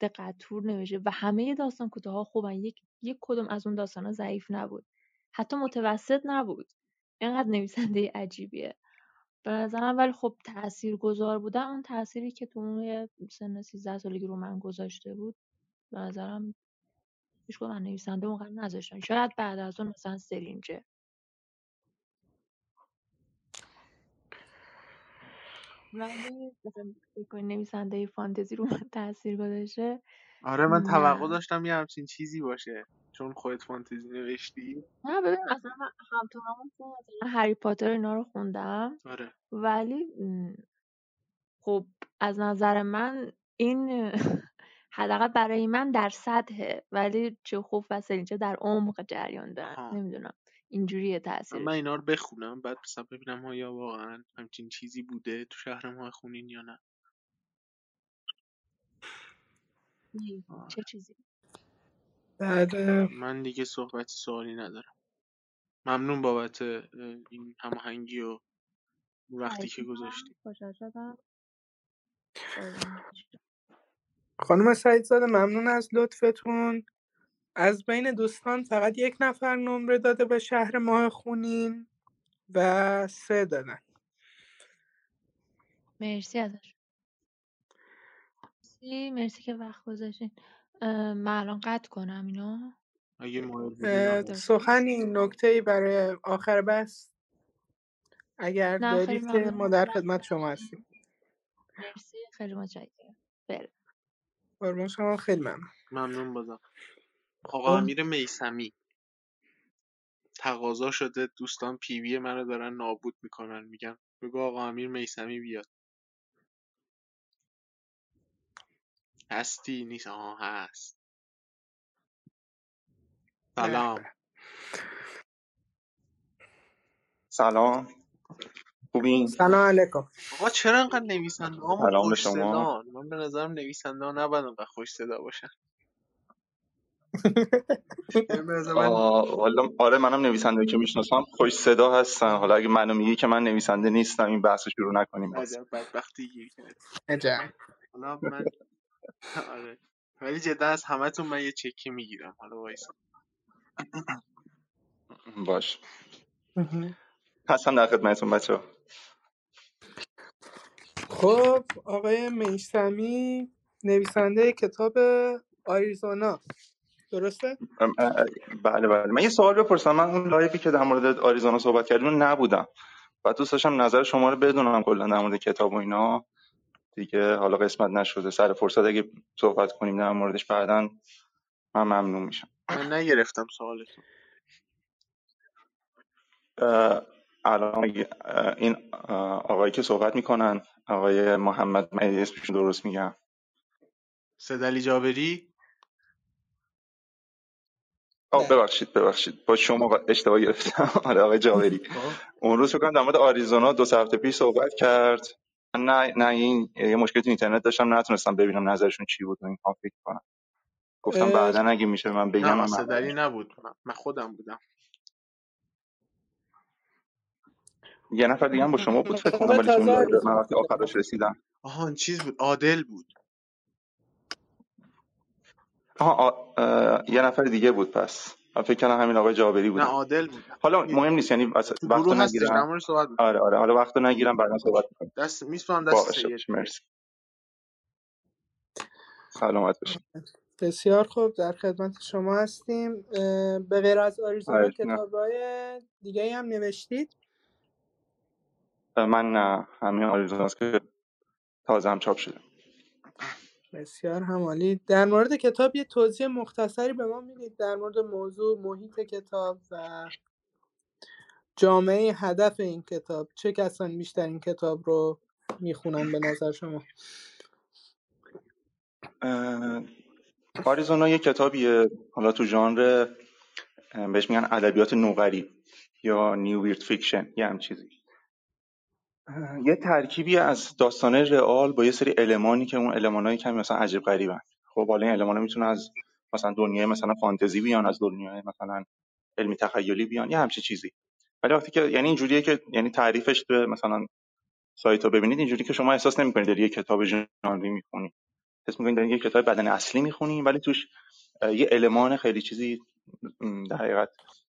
Speaker 4: دقتور نوشته و همه داستان کوتاه خوبن. یک یک کدوم از اون داستان ها ضعیف نبود. حتی متوسط نبود. اینقدر نویسنده عجیبیه. به نظرم ولی خب تأثیر گذار بودن اون تأثیری که تو اون سن 13 سالگی رو من گذاشته بود به نظرم هیچ من نویسنده اونقدر نذاشتن. شاید بعد از اون مثلا سرینجه. ولی مثلا نویسنده فانتزی رو من تاثیر گذاشته؟
Speaker 1: آره من توقع داشتم یه همچین چیزی باشه چون خودت فانتزی نوشتی.
Speaker 4: نه ببین اصلا هم تو همون هری پاتر اینا رو خوندم
Speaker 1: آره.
Speaker 4: ولی خب از نظر من این <laughs> حداقل برای من در سطحه ولی چه خوب و سرینجه در عمق جریان دارن نمی‌دونم. اینجوریه تاثیر
Speaker 1: من اینا رو بخونم بعد مثلا ببینم یا واقعا همچین چیزی بوده تو شهر ما خونین یا نه.
Speaker 4: چه چیزی؟
Speaker 2: بعد
Speaker 1: من دیگه صحبتی سوالی ندارم. ممنون بابت این هماهنگی و وقتی که گذاشتی.
Speaker 2: خانم سعید زاده ممنون از لطفتون. از بین دوستان فقط یک نفر نمره داده به شهر ماه خونین و سه دادن.
Speaker 4: مرسی ازش. مرسی مرسی که وقت گذاشتین. من الان قطع کنم اینا
Speaker 1: اگه
Speaker 2: سخنی نکته ای برای آخر بس اگر دارید که ما در خدمت شما هستیم.
Speaker 4: مرسی خیلی متشکرم. بله.
Speaker 2: شما خیلی ممنون.
Speaker 1: ممنون بازم. آقا امیر میسمی. تقاضا شده دوستان پیوی منو دارن نابود می‌کنن. میگن بگو آقا امیر میسمی بیاد. هستی؟ نیست. آها هست. سلام.
Speaker 5: سلام. خوبین
Speaker 2: سلام علیکم.
Speaker 1: آقا چرا انقدر نویسنده ها
Speaker 5: سلام به
Speaker 1: خوش
Speaker 5: شما.
Speaker 1: صدا من به نظرم نویسنده ها نباید انقدر خوش صدا باشن.
Speaker 5: حالا آره منم نویسنده که می‌شناسم. خوش صدا هستن. حالا اگه منو میگی که من نویسنده نیستم این بحث شروع نکنیم بس.
Speaker 1: بدبختی حالا من <laughs> آره. ولی جدا از همتون من یه چکی می‌گیرم. حالا وایسا. <clears throat>
Speaker 5: باش. هستم در خدمتتون بچه
Speaker 2: خب آقای میسمی نویسنده کتاب آریزونا. درسته؟
Speaker 5: بله بله. من یه سوال بپرسم. من اون لایفی که در مورد آریزونا صحبت کردیم نبودم. و دوست داشتم نظر شما رو بدونم کلا در مورد کتاب و اینا. دیگه حالا قسمت نشده. سر فرصت اگه صحبت کنیم در موردش بعدا من ممنون میشم.
Speaker 1: من نگرفتم سوالتون.
Speaker 5: الان این آقایی که صحبت می‌کنن آقای محمد مهدی اسمش درست میگم
Speaker 1: سدلی جابری؟
Speaker 5: ببخشید ببخشید. با شما اشتباه گرفتم. <laughs> آره آقای جابری خب. اون روز فکر در مورد آریزونا دو هفته پیش صحبت کرد. نه نه این یه مشکل تو اینترنت داشتم نتونستم ببینم نظرشون چی بود و این فکر کنم. گفتم بعدا اگه میشه من بگم
Speaker 1: نه صدری نبود. من خودم بودم.
Speaker 5: یه نفر دیگه هم با شما بود فکر کنم ولی چون من وقتی آخرش رسیدم.
Speaker 1: آها چیز بود. عادل بود.
Speaker 5: آها آ... یه نفر دیگه بود پس. من فکر کنم همین آقای جابری بود
Speaker 1: نه عادل بود.
Speaker 5: حالا مهم نیست یعنی وقت نگیرم.
Speaker 1: صحبت
Speaker 5: آره آره حالا وقت نگیرم بعدا صحبت می‌کنم
Speaker 1: دست میسپارم دست
Speaker 5: سید. مرسی. سلامت باشید
Speaker 2: بسیار خوب در خدمت شما هستیم. به غیر از آریزونا کتابای دیگه هم نوشتید؟
Speaker 5: من نه همین آریزوناست که تازه هم چاپ شده.
Speaker 2: بسیار هم عالی. در مورد کتاب یه توضیح مختصری به ما می‌دید در مورد موضوع محیط کتاب و جامعه هدف این کتاب. چه کسانی بیشتر این کتاب رو می‌خونن به نظر شما؟
Speaker 5: آریزونا یه کتابیه حالا تو ژانر بهش میگن ادبیات نوغریب یا new weird fiction یه همچین چیزی یه ترکیبی از داستانه رئال با یه سری المانی که اون المانای کمی مثلا عجیب غریبن. خب حالا این المانا می‌تونه از مثلا دنیای مثلا فانتزی بیان از دنیای مثلا علمی تخیلی بیان یه همچی چیزی. ولی وقتی که یعنی اینجوریه که یعنی تعریفش تو مثلا سایت رو ببینید اینجوری که شما احساس نمی‌کنید داری یه کتاب ژانری می‌خونی. حس می‌کنید داری یه کتاب بدن اصلی می‌خونی ولی توش یه المان خیلی چیزی در حقیقت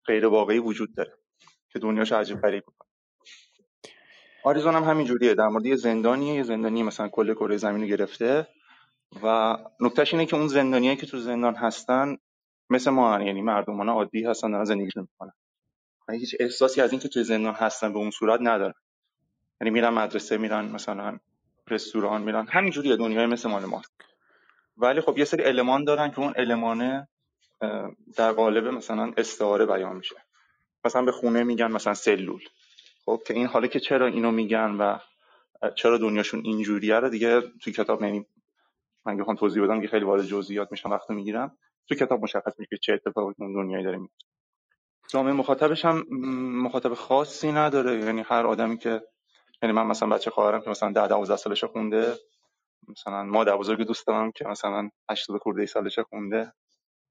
Speaker 5: غیر واقعی وجود داره که دنیاش عجیب غریب آریزون هم همین جوریه. در مورد یه زندانیه یه زندانی مثلا کل کره زمین رو گرفته و نکتهش اینه که اون زندانیایی که تو زندان هستن مثل ما یعنی مردمان عادی هستن دارن زندگی می‌کنن. هیچ احساسی از اینکه توی زندان هستن به اون صورت ندارن. یعنی میرن مدرسه میرن مثلا رستوران میرن همینجوریه دنیای مثل مال ما ولی خب یه سری المان دارن که اون المانه در قالب مثلا استعاره بیان میشه. مثلا به خونه میگن مثلا سلول. خب که این حالا که چرا اینو میگن و چرا دنیاشون اینجوریه رو دیگه توی کتاب یعنی من بخوام توضیح بدم که خیلی وارد جزئیات میشم وقتی می‌گیرم. تو کتاب مشخص میشه که چه اتفاقی اون دنیایی داره میفته. جامعه مخاطبش هم مخاطب خاصی نداره. یعنی هر آدمی که یعنی من مثلا بچه خواهرم که مثلا 10 12 سالشه خونده مثلا مادر بزرگ دوست دارم که مثلا 80 خورده سالشه خونده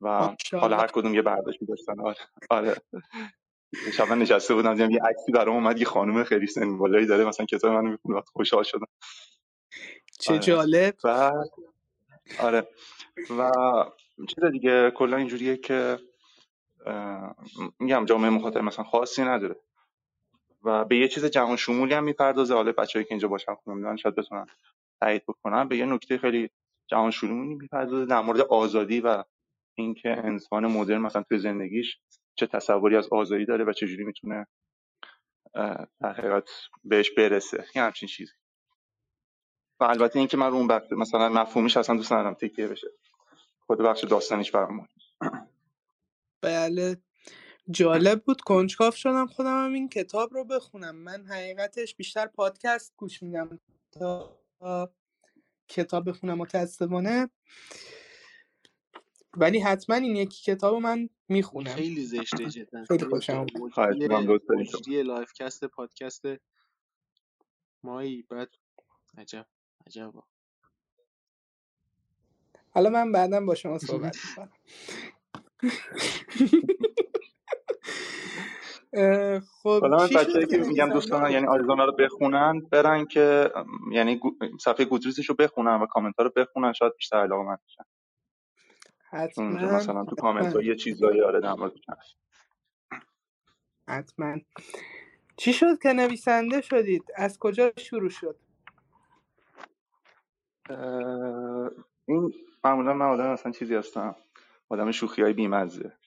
Speaker 5: و حالا هر کدوم یه برداشتی داشتن. آره. آره. شب نشسته بودم دیدم یه عکسی برام اومد یه خانم خیلی سن بالایی داره مثلا کتاب منو می‌خونه خوشحال شدم.
Speaker 2: چه آره. جالب.
Speaker 5: و آره. و چیز دیگه کلا اینجوریه که میگم جامعه مخاطب مثلا خاصی نداره. و به یه چیز جهان شمولی هم می‌پردازه. حالا بچه‌ای که اینجا باشن خونده شاید بتونن تایید بکنن. به یه نکته خیلی جهان شمولی می‌پردازه در مورد آزادی و اینکه انسان مدرن مثلا توی زندگیش چه تصوری از آزادی داره و چجوری می‌تونه در حقیقت بهش برسه. یه همچین چیزی. و البته اینکه من رو اون بخش مثلا مفهومیش اصلا دوست ندارم تکیه بشه. خود بخش داستانیش برام
Speaker 2: بله. جالب بود. کنجکاف شدم خودم هم این کتاب رو بخونم. من حقیقتش بیشتر پادکست گوش میدم تا کتاب بخونم متاسفانه. ولی حتما این یکی کتاب من می‌خونم.
Speaker 6: خیلی زشته جدا.
Speaker 2: خیلی خوشم
Speaker 6: مجری livecast پادکست مایی. بعد عجب عجب
Speaker 2: حالا من بعدا با شما صحبت می‌کنم. <laughs> خب
Speaker 5: حالا من بچه‌ای که میگم دوستان یعنی آریزونا رو بخونن برن که یعنی صفحه گودریزش رو بخونن و کامنت ها رو بخونن شاید بیشتر علاقه من بشن.
Speaker 2: حتما.
Speaker 5: مثلا تو کامنت ها یه چیزایی آره در
Speaker 2: حتما. چی شد که نویسنده شدید؟ از کجا شروع شد؟
Speaker 5: این معمولا من آدم مثلا چیزی هستم. آدم شوخی های بیمزه.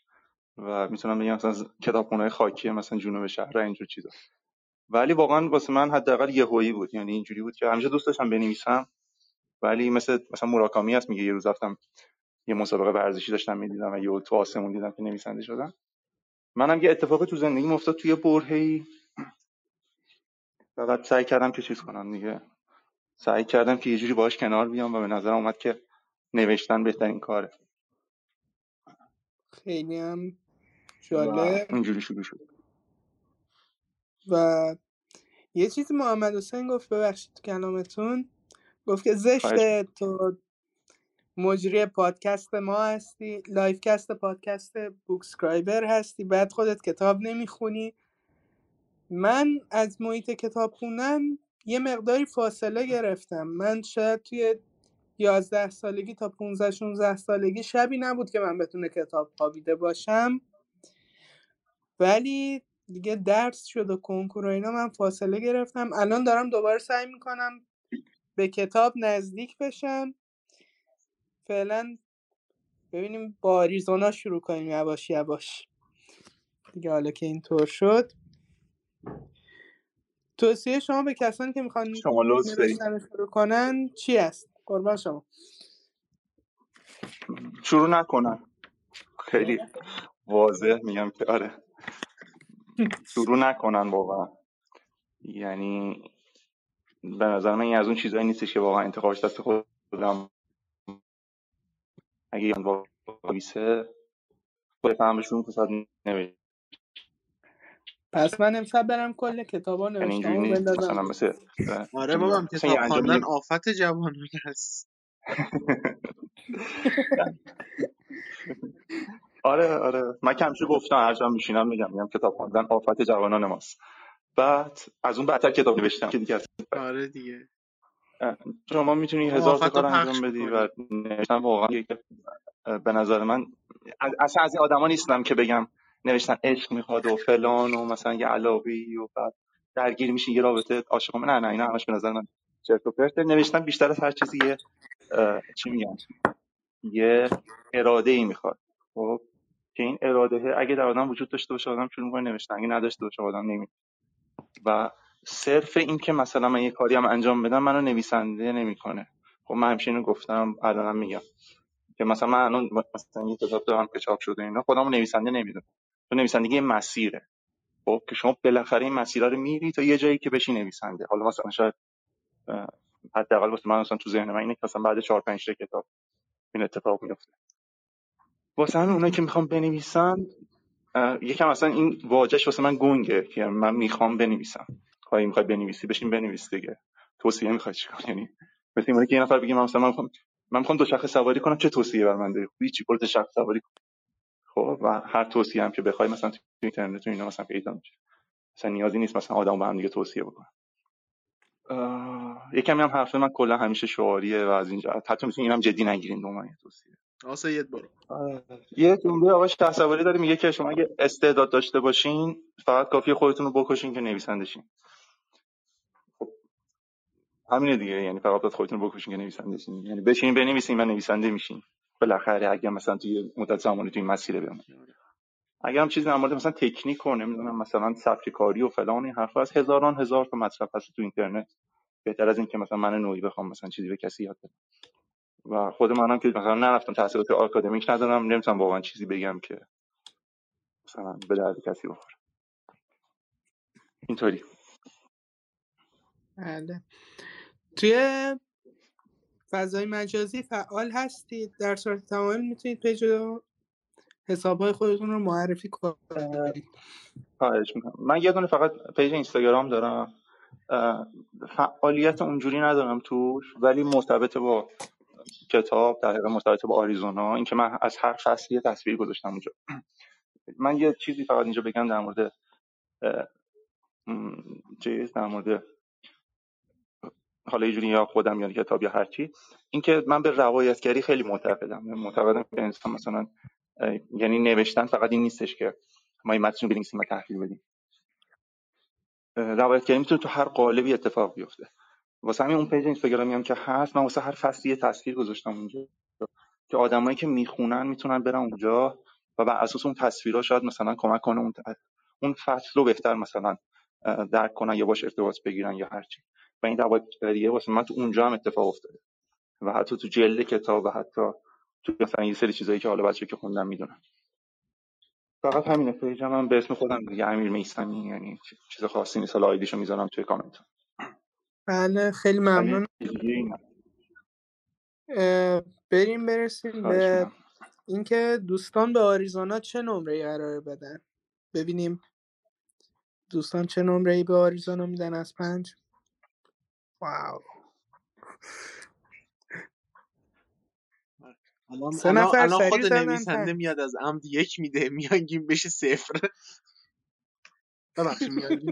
Speaker 5: و می‌تونم بگم مثلا کتابخونه خاکی مثلا جنوب شهر اینجور چیزا. ولی واقعا واسه من حداقل یهویی بود. یعنی اینجوری بود که همیشه دوست داشتم بنویسم. ولی مثل مثلا موراکامی هست میگه یه روز رفتم یه مسابقه ورزشی داشتم می‌دیدم و یه تو آسمون دیدم که نویسنده شدم منم یه اتفاقی تو زندگی افتاد توی برهه‌ای. فقط سعی کردم که چیز کنم دیگه. سعی کردم که یه جوری باهاش کنار بیام و به نظر اومد که نوشتن بهترین کاره.
Speaker 2: خیلی هم جالب.
Speaker 5: اینجوری شروع شد.
Speaker 2: و یه چیزی محمد حسین گفت ببخشید تو کلامتون. گفت که زشته تو مجری پادکست ما هستی livecast پادکست Bookscriber هستی. بعد خودت کتاب نمی‌خونی. من از محیط کتاب خوندن یه مقداری فاصله گرفتم. من شاید توی یازده سالگی تا 15 16 سالگی شبی نبود که من بتونه کتاب خوابیده باشم. ولی دیگه درس شد و کنکور و اینا من فاصله گرفتم. الان دارم دوباره سعی می‌کنم به کتاب نزدیک بشم. فعلا ببینیم با آریزونا شروع کنیم یواش یواش. دیگه حالا که اینطور شد. توصیه شما به کسانی که می‌خوان
Speaker 5: شما
Speaker 2: شروع کنن چی است؟ قربان شما.
Speaker 5: شروع نکنن. خیلی واضح میگم که آره. <laughs> شروع نکنن واقعا. یعنی به نظر من این از اون چیزایی نیستش که واقعا انتخابش دست خودم اگه این واقعیسه بفهمشون که ساعت نمیشه
Speaker 2: پس من امشب برم کل کتابا
Speaker 5: یعنی
Speaker 2: نوشتم
Speaker 5: مثلا
Speaker 2: بندازم.
Speaker 5: مثل
Speaker 6: آره بابا
Speaker 5: مثلا
Speaker 6: کتاب خواندن آفت جوانان <laughs> هست.
Speaker 5: آره آره. من کمشه گفتم هر جا میشینم میگم میگم کتاب خواندن آفت جوانان ماست. بعد از اون بعدتر کتاب نوشتم که دیگه
Speaker 6: آره دیگه.
Speaker 5: شما می‌تونی هزار تا کار انجام بدی و نوشتن واقعا به نظر من اصلا از این آدما نیستم که بگم نوشتن عشق می‌خواد و فلان و مثلا یه علاقی و بعد درگیر میشین یه رابطه عاشقانه نه نه اینا همش به نظر من چرت و پرت نوشتن بیشتر از هر چیزی یه چی میگن؟ یه اراده ای می‌خواد. خب که این اراده اگه در آدم وجود داشته باشه آدم شروع می‌کنه نوشتن. اگه نداشته باشه آدم نمی و صرف این که مثلا من یه کاری هم انجام بدم منو نویسنده نمی‌کنه. خب من همچین گفتم الانم میگم. که مثلا من الان مثلا یه کتاب دارم که چاپ شده اینا خودمو نویسنده نمی‌دونم. تو نویسندگی مسیره. خب که شما بالاخره این مسیرها رو میری تا یه جایی که بشی نویسنده. حالا مثلا شاید حداقل واسه من مثلا تو ذهن من اینه که مثلا بعد 4 5 کتاب این اتفاق میفته واسه همین اونایی که می‌خوام بنویسن یکم اصلا این واژهش واسه من گنگه که من می‌خوام بنویسم. خواهی می‌خوای بنویسی بشین بنویس دیگه. توصیه می‌خوای چیکار یعنی مثل اینه که یه نفر بگه من مثلا من می‌خوام من می‌خوام دو شخص سواری کنم چه توصیه بر من داری؟ هیچ برو شخص سواری کن. خب و هر توصیه هم که بخوای مثلا تو اینترنت و اینا مثلا پیدا میشه. مثلا نیازی نیست مثلا آدم با هم دیگه توصیه بکنن. یکم هم حرف من کلا همیشه شعاریه و از اینجا. حتی می‌تونین اینم جدی نگیرین دو توصیه.
Speaker 6: آسا برو.
Speaker 5: یه جمله آقا تصوری داره میگه که شما اگه استعداد داشته باشین فقط کافیه خودتون رو بکشین که نویسنده شین همینه دیگه. یعنی فقط باید خودتون بکشین که نویسنده شین. یعنی بشین بنویسین و نویسنده میشین. بالاخره اگه مثلا توی مدت زمانی توی مسیر بمونید اگه هم چیزی در مورد مثلا تکنیک و نمی‌دونم مثلا سبک کاری و فلان این حرفا از هزاران هزار تا مصرف هست تو اینترنت. بهتر از این که مثلا من نوعی بخوام مثلا چیزی به کسی یاد بدم. و خود منم که مثلا نرفتم تحصیلات آکادمیک ندارم نمی‌تونم واقعا چیزی بگم که مثلا به درد کسی بخوره. اینطوری.
Speaker 2: بله. توی فضای مجازی فعال هستید. در صورت تمام می‌تونید پیج و حسابهای خودتون رو معرفی کنید.
Speaker 5: من یه دونه فقط پیج اینستاگرام دارم. فعالیت اونجوری ندارم توش ولی مرتبط با کتاب در حقیقت مرتبط با آریزونا اینکه من از هر فصلی تصویر گذاشتم اونجا. من یه چیزی فقط اینجا بگم در مورد چیز در مورد حالا یه جوری یا خودم یا کتاب یا هرچی. اینکه من به روایتگری خیلی معتقدم. معتقدم که انسان مثلا یعنی نوشتن فقط این نیستش که ما این متن بنویسیم و تحویل بدیم. روایتگری می‌تونه تو هر قالبی اتفاق بیفته. واسه همین اون پیج اینستاگرامی هم که هست من واسه هر فصلی یه تصویر گذاشتم اونجا که آدمایی که می‌خونن می‌تونن برن اونجا و بر اساس اون تصویرها شاید مثلا کمک کنه اون اون فصل رو بهتر مثلا درک کنن یا باش ارتباط بگیرن یا هرچی. و این روایتگریه واسه من تو اونجا هم اتفاق افتاده. و حتی تو جلد کتاب و حتی تو مثلا یه سری چیزایی که حالا بچه که خوندن می‌دونن. فقط همینه پیجم هم به اسم خودم دیگه امیر میسمی یعنی چیز خاصی نیست. حالا آیدیشو می‌ذارم توی کامنت.
Speaker 2: بله خیلی ممنون. بریم برسیم به اینکه دوستان به آریزونا چه نمره قرار بدن؟ ببینیم. دوستان چه نمره ای به آریزونا میدن از پنج؟ واو
Speaker 6: الان سه نفر الان خود نویسنده میاد از عمد یک میده میانگیم بشه صفر.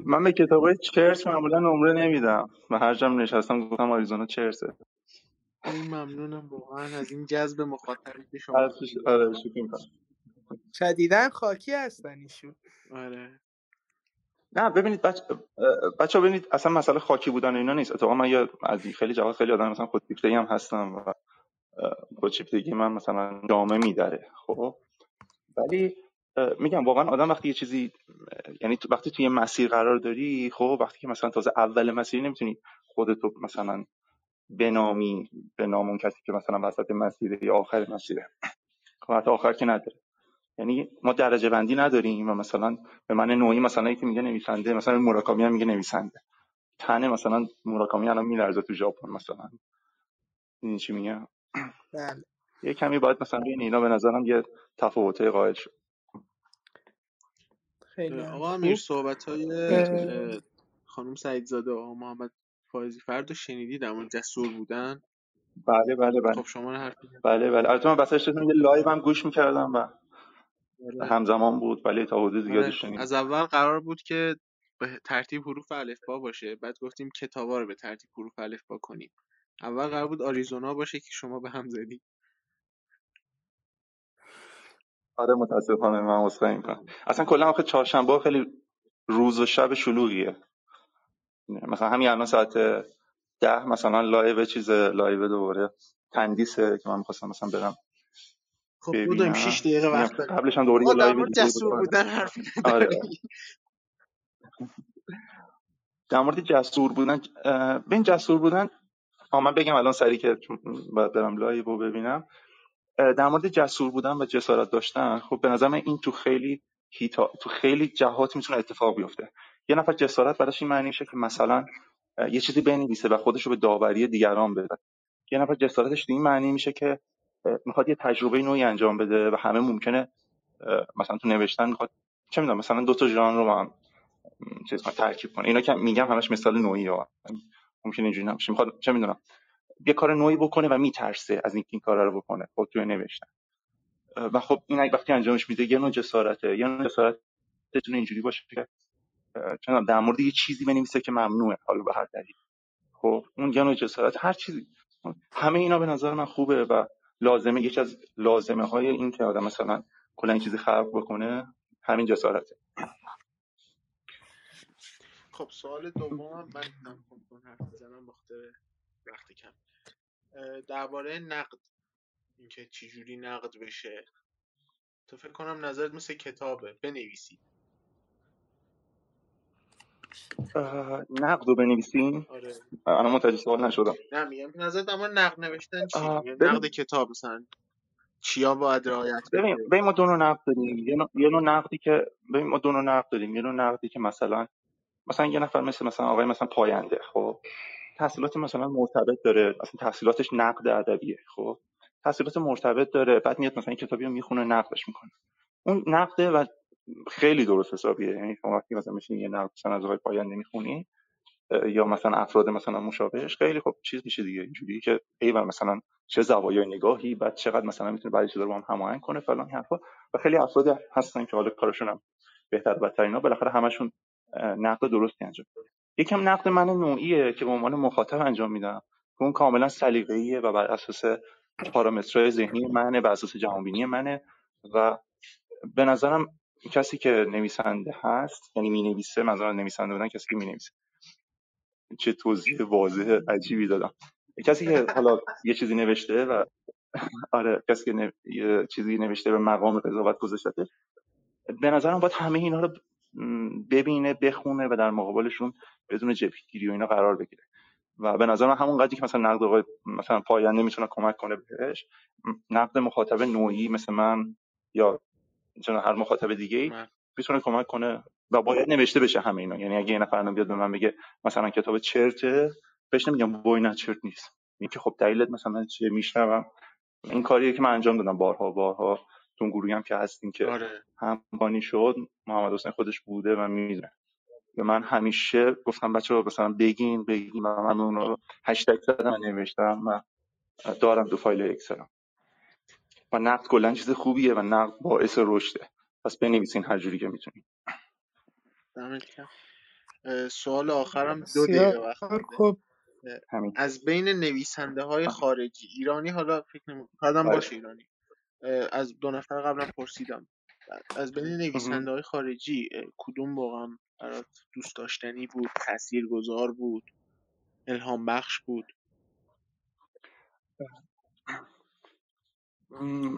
Speaker 5: من به کتابای چرس معمولا نمره نمیدم. و هر جام نشستم گفتم آریزونا چرسه
Speaker 6: این ممنونم واقعا از این جذب مخاطبی که شما
Speaker 5: آره
Speaker 2: شدیدن خاکی هستن ایشون.
Speaker 6: آره.
Speaker 5: نه ببینید بچه بچه ببینید اصلا مسئله خاکی بودن اینا نیست. اتفاقا من یا از خیلی جواب خیلی آدم مثلا خودشیفتگی هم هستم و خودشیفتگی من مثلا جامعه میداره خب؟ ولی میگم واقعا آدم وقتی یه چیزی یعنی وقتی توی یه مسیر قرار داری خب وقتی که مثلا تازه اول مسیر نمی‌تونی خودتو مثلا بنامی به نام اون کسی که مثلا وسط مسیره یا آخر مسیره خب حتی آخر که نداره. یعنی ما درجه بندی نداریم و مثلا به من نوعی مثلا یکی میگه نویسنده مثلا موراکامی هم میگه نویسنده. تنه مثلا موراکامی الان میلرزه تو ژاپن مثلا. این چی میگه <clears throat>
Speaker 2: بله.
Speaker 5: یه کمی باید مثلا بین اینا به نظرم یه تفاوته قائل شد.
Speaker 2: خیلی
Speaker 6: آقا امیر صحبت های خانم سعیدزاده و محمد فایزی فرد شنیدی در مورد جسور بودن.
Speaker 5: بله بله بله.
Speaker 6: خب شما حرف
Speaker 5: بله بله. البته من یه live هم گوش می‌کردم و. همزمان بود ولی تا حدود زیادی
Speaker 1: آره.
Speaker 5: شنیدم.
Speaker 1: از اول قرار بود که به ترتیب حروف الفبا باشه بعد گفتیم کتابا رو به ترتیب حروف الفبا کنیم. اول قرار بود آریزونا باشه که شما به هم زدی.
Speaker 5: آره متاسفانه من عذرخواهی می‌کنم اصلا کلا آخه چهارشنبه خیلی روز و شب شلوغیه. مثلا همین الان ساعت ده مثلا live چیز live دوباره تندیسه که من می‌خواستم مثلا برم
Speaker 1: خب بودیم 6 دقیقه وقت داریم.
Speaker 5: قبلش هم
Speaker 1: در
Speaker 5: live
Speaker 1: جسور
Speaker 5: آره.
Speaker 1: بودن حرفی
Speaker 5: آره.
Speaker 1: نداری
Speaker 5: در مورد جسور بودن اه، ببین جسور بودن آه من بگم الان سری که باید برم live رو ببینم در مورد جسور بودن و جسارت داشتن خب به نظر من این تو خیلی هیتا تو خیلی جهات می‌تونه اتفاق بیفته. یه نفر جسارت براش این معنی میشه که مثلا یه چیزی بنویسه و خودش رو به داوری دیگران بده. یه نفر جسارتش تو این معنی میشه که می‌خواد یه تجربه نوعی انجام بده و همه ممکنه مثلا تو نوشتن می‌خواد چه می‌دونم مثلا دو تا ژانر رو با هم چیز ترکیب کنه. اینا که میگم همش مثال نوعی ها. ممکن اینجوری نباشه. می‌خواد چه می‌دونم یه کار نوعی بکنه و میترسه از اینکه این کار رو بکنه خب توی نوشتن. و خب این وقتی انجامش میده یه نوع جسارته. یه نوع جسارت بتونه اینجوری باشه که می‌دونم، در مورد یه چیزی بنویسه که ممنوعه حالا به هر دلیل. خب اون یه نوع جسارت. هر چیزی. همه اینا به نظر من خوبه و لازمه یکی از لازمه های این که آدم مثلا کلا این چیزی خلق بکنه همین جسارته
Speaker 1: خب سوال دومم من هم کنم حرف می‌زنم بخاطر وقت کم. درباره نقد اینکه چجوری نقد بشه. تو فکر کنم نظرت مثل کتابه بنویسی.
Speaker 5: اه، نقد رو بنویسین.
Speaker 1: آره.
Speaker 5: الان متوجه سوال نشدم.
Speaker 1: نه میگم نظرت در مورد نقد نوشتن چیه
Speaker 5: اه،
Speaker 1: میگم
Speaker 5: ببین.
Speaker 1: نقد کتاب مثلا. چیا باید رعایت
Speaker 5: ببین
Speaker 1: بشه
Speaker 5: ببین ما دو نوع نقد داریم. یه نوع, یه نوع نقدی که ببین ما دو نوع نقد داریم. یه نوع نقدی که مثلا مثلا یه نفر مثل مثلا آقای مثلا پاینده خب؟ تحصیلات مثلا مرتبط داره. اصلا تحصیلاتش نقد ادبیه خب؟ تحصیلات مرتبط داره. بعد میاد مثلا این کتابی رو می‌خونه نقدش می‌کنه. اون نقده و خیلی درست حسابیه. یعنی شما وقتی مثلا میشین یه نقد مثلا از آقای پاینده می‌خونی یا مثلا افراد مثلا مشابهش خیلی خب چیز میشه دیگه. اینجوری که ایول مثلا چه زوایای نگاهی بعد چقدر مثلا می‌تونه بعضی چیزا رو با هم هماهنگ کنه فلان حرفا. و خیلی افراد هستن که حالا کارشون هم بهتر و بدتر اینا بالاخره همشون نقد درستی انجام یکم نقد من نوعیه که به عنوان مخاطب انجام میدم. که اون کاملا سلیقه‌ایه و بر اساس پارامترهای ذهنی منه بر اساس جهانبینی منه و به نظرم کسی که نویسنده هست یعنی می نویسه منظورم نویسنده بودن کسی که می چه توضیح واضح عجیبی دادم. کسی که حالا یه چیزی نوشته و <laughs> آره کسی که نو... یه چیزی نوشته به مقام قضاوت گذاشته به نظرم باید همه اینا رو ببینه بخونه و در مقابلشون بدون جبهگیری و اینا قرار بگیره. و به نظر من همون قضیه که مثلا نقد آقای مثلا پاینده می‌تونه کمک کنه بهش نقد مخاطب نوعی مثل من یا هر مخاطب دیگه ای می‌تونه کمک کنه و باید نوشته بشه همه اینا. یعنی اگه یه نفر الان بیاد به من بگه مثلا کتاب چرته بهش نمیگم وای نه چرت نیست. میگه که خب دلیلت مثلا چیه؟ میشنوم. این کاریه که من انجام دادم بارها بارها. تو گروهی هم که هستیم که
Speaker 1: آره.
Speaker 5: شد محمد حسین خودش بوده و می‌دونه. به من همیشه گفتم بچه ها مثلا بگین بگین. و من اون رو هشتگ زدم نوشتم و دارم تو فایل اکسلم. و نقد کلا چیز خوبیه و نقد باعث رشده. پس بنویسین هر جوری که می‌تونین.
Speaker 1: سوال آخرم دو دقیقه وقت از بین نویسنده های خارجی ایرانی حالا فکر نمی کنم
Speaker 5: بله.
Speaker 1: باشه ایرانی. از دو نفر قبلا پرسیدم. از بین. نویسنده های خارجی کدوم واقعا برات دوست داشتنی بود تاثیرگذار بود الهام بخش بود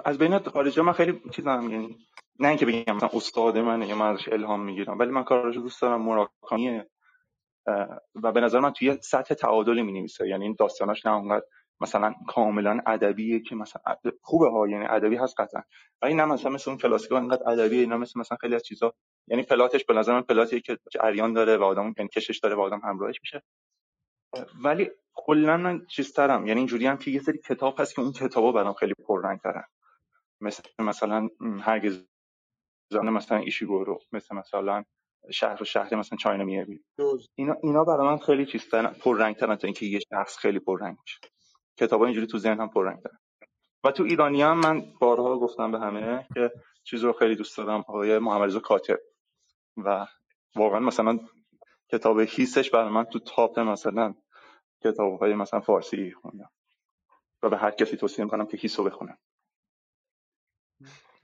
Speaker 5: از بین خارجی من خیلی چیزم یعنی نه اینکه بگم مثلا استاد منه یا من ازش الهام می‌گیرم ولی من کاراشو دوست دارم مراکمیه و به نظر من توی سطح تعادلی می نویسه یعنی این داستاناش نه اونقدر مثلا کاملا ادبیه که مثلا خوبه ها یعنی ادبی هست قطعا. ولی نه مثلا مثل اون کلاسیکا انقدر ادبیه اینا مثل مثلا خیلی از چیزا. یعنی پلاتش به نظر من پلاتیه که جریان داره و آدم یعنی کشش داره و آدم همراهش میشه. ولی کلا من چیز ترم. یعنی اینجوری هم که یه سری کتاب هست که اون کتابا برام خیلی پررنگ ترن مثل مثلا هرگز زن مثلا ایشیگورو مثل مثلا شهر و شهر مثلا چاینا
Speaker 1: دوز
Speaker 5: اینا اینا برای من خیلی چیزتر پررنگ‌ترن تا اینکه یه شخص خیلی پررنگ باشه. کتابا اینجوری تو ذهنم پررنگ‌ترن و تو ایرانی هم من بارها گفتم به همه که چیز رو خیلی دوست دارم آقای محمد کاتب. و واقعا مثلا کتاب هیستش برای من تو تاپ مثلا کتاب های مثلا فارسی خوندم و به هر کسی توصیه می‌کنم که هیس رو بخونه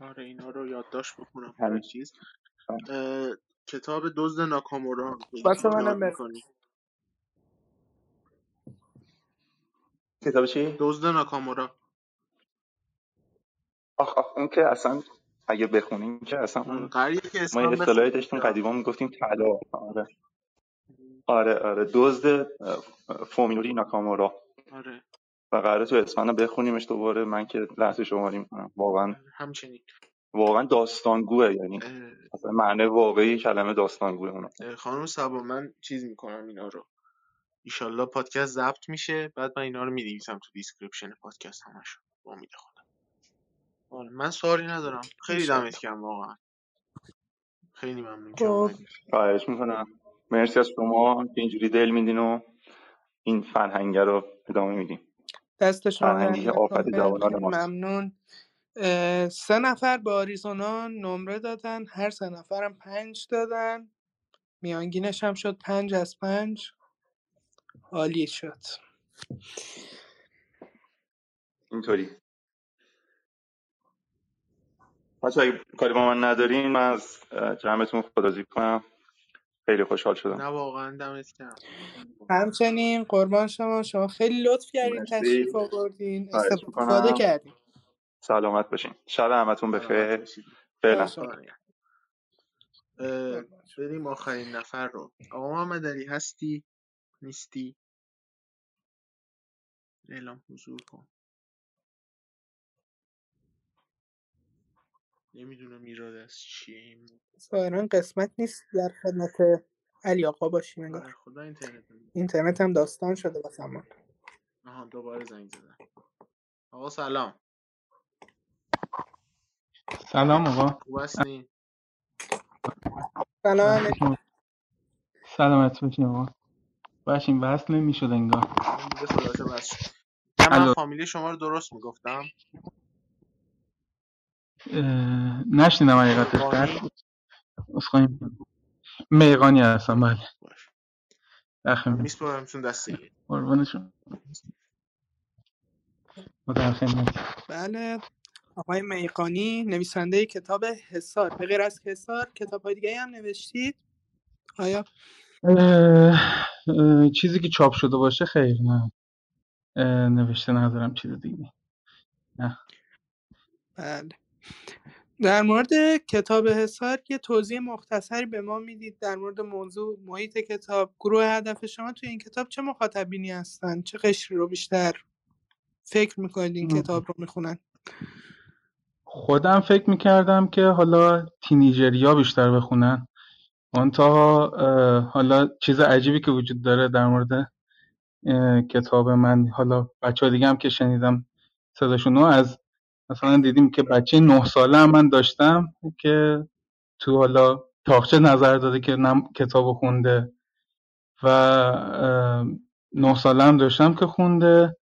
Speaker 6: آره اینا رو یادداشت بکنم
Speaker 5: همین.
Speaker 6: برای چیز اه، کتاب دزد ناکامورا یاد
Speaker 2: منم؟
Speaker 5: کتاب چی؟
Speaker 6: دزد ناکامورا
Speaker 5: آخ آخ اون که اصلا اگه بخونیم که اصلا
Speaker 6: که
Speaker 5: ما اصطلاحی. داشتیم قدیما می‌گفتیم طلا آره آره آره. دزد فومینوری ناکامورا.
Speaker 6: آره.
Speaker 5: و قراره تو اسفند بخونیمش دوباره. من که لحظه شماری می‌کنم. واقعا
Speaker 6: همچنین.
Speaker 5: واقعا داستانگوه. یعنی اصلا معنی واقعی کلمه داستانگوه اون
Speaker 6: اه، خانم سبا من چیز می‌کنم اینا رو. ایشالله پادکست ضبط میشه. بعد من اینا رو می‌نویسم تو description پادکست همشون. با امید خدا. آره، من سوالی ندارم. خیلی. دمت گرم واقعا. خیلی ممنون
Speaker 2: خب.
Speaker 5: خواهش می‌کنم. مرسی از شما که اینجوری دل میدین و این فرهنگه رو ادامه میدین.
Speaker 2: دست شما
Speaker 5: آفت. جوانان
Speaker 2: ممنون. سه نفر به آریزونا نمره دادن. هر سه نفرم پنج دادن. میانگینش هم شد پنج از پنج. عالی شد.
Speaker 5: اینطوری. بچه اگه کاری با من ندارین من از جمعتون خدازی کنم. خیلی خوشحال
Speaker 6: نه
Speaker 5: شدم
Speaker 6: واقعا دمت گرم.
Speaker 2: همچنین قربان شما شما خیلی لطف کردین. تشریف آوردین استفاده. کردین.
Speaker 5: سلامت باشین. شب همتون بخیر. فعلا.
Speaker 6: بریم آخرین نفر رو. آقا محمد علی هستی؟ نیستی؟ اعلام حضور کن. نمی‌دونم ایراد از چیه این
Speaker 2: ظاهرا قسمت نیست در خدمت علی آقا باشیم انگار.
Speaker 6: خدا اینترنت هم-
Speaker 2: اینترنت هم داستان شده واسمون
Speaker 6: آها دوباره زنگ زدن آقا سلام.
Speaker 7: سلام آقا.
Speaker 6: خوب هستین
Speaker 2: سلام.
Speaker 7: سلامت باشین آقا. باشین وصل نمی‌شد انگار.
Speaker 6: خلاصه بس من. فامیلی شما رو درست می‌گفتم.
Speaker 7: نشنیدم حقیقتش. می‌کنم. میقانی هستم بله.
Speaker 6: باش.
Speaker 7: داخل
Speaker 6: من میسپارمتون دست دیگه
Speaker 7: قربانشون
Speaker 2: بله آقای میقانی نویسنده کتاب حصار. به غیر از حصار کتاب های دیگه هم نوشتید؟ آیا؟
Speaker 7: اه، اه، چیزی که چاپ شده باشه خیر نه. نوشته ندارم چیز دیگه.
Speaker 2: بله. در مورد کتاب حصار یه توضیح مختصری به ما می‌دید در مورد موضوع محیط کتاب. گروه هدف شما توی این کتاب چه مخاطبینی هستن؟ چه قشری رو بیشتر فکر می‌کنید این. کتاب رو می‌خونن؟
Speaker 7: خودم فکر می‌کردم که حالا تینیجریا بیشتر بخونن. منتها حالا چیز عجیبی که وجود داره در مورد کتاب من حالا بچه ها دیگه هم که شنیدم صداشونو از مثلا دیدیم که بچه نه ساله هم من داشتم که تو حالا تاقچه نظر داده که نم کتاب خونده و نه ساله هم داشتم که خونده.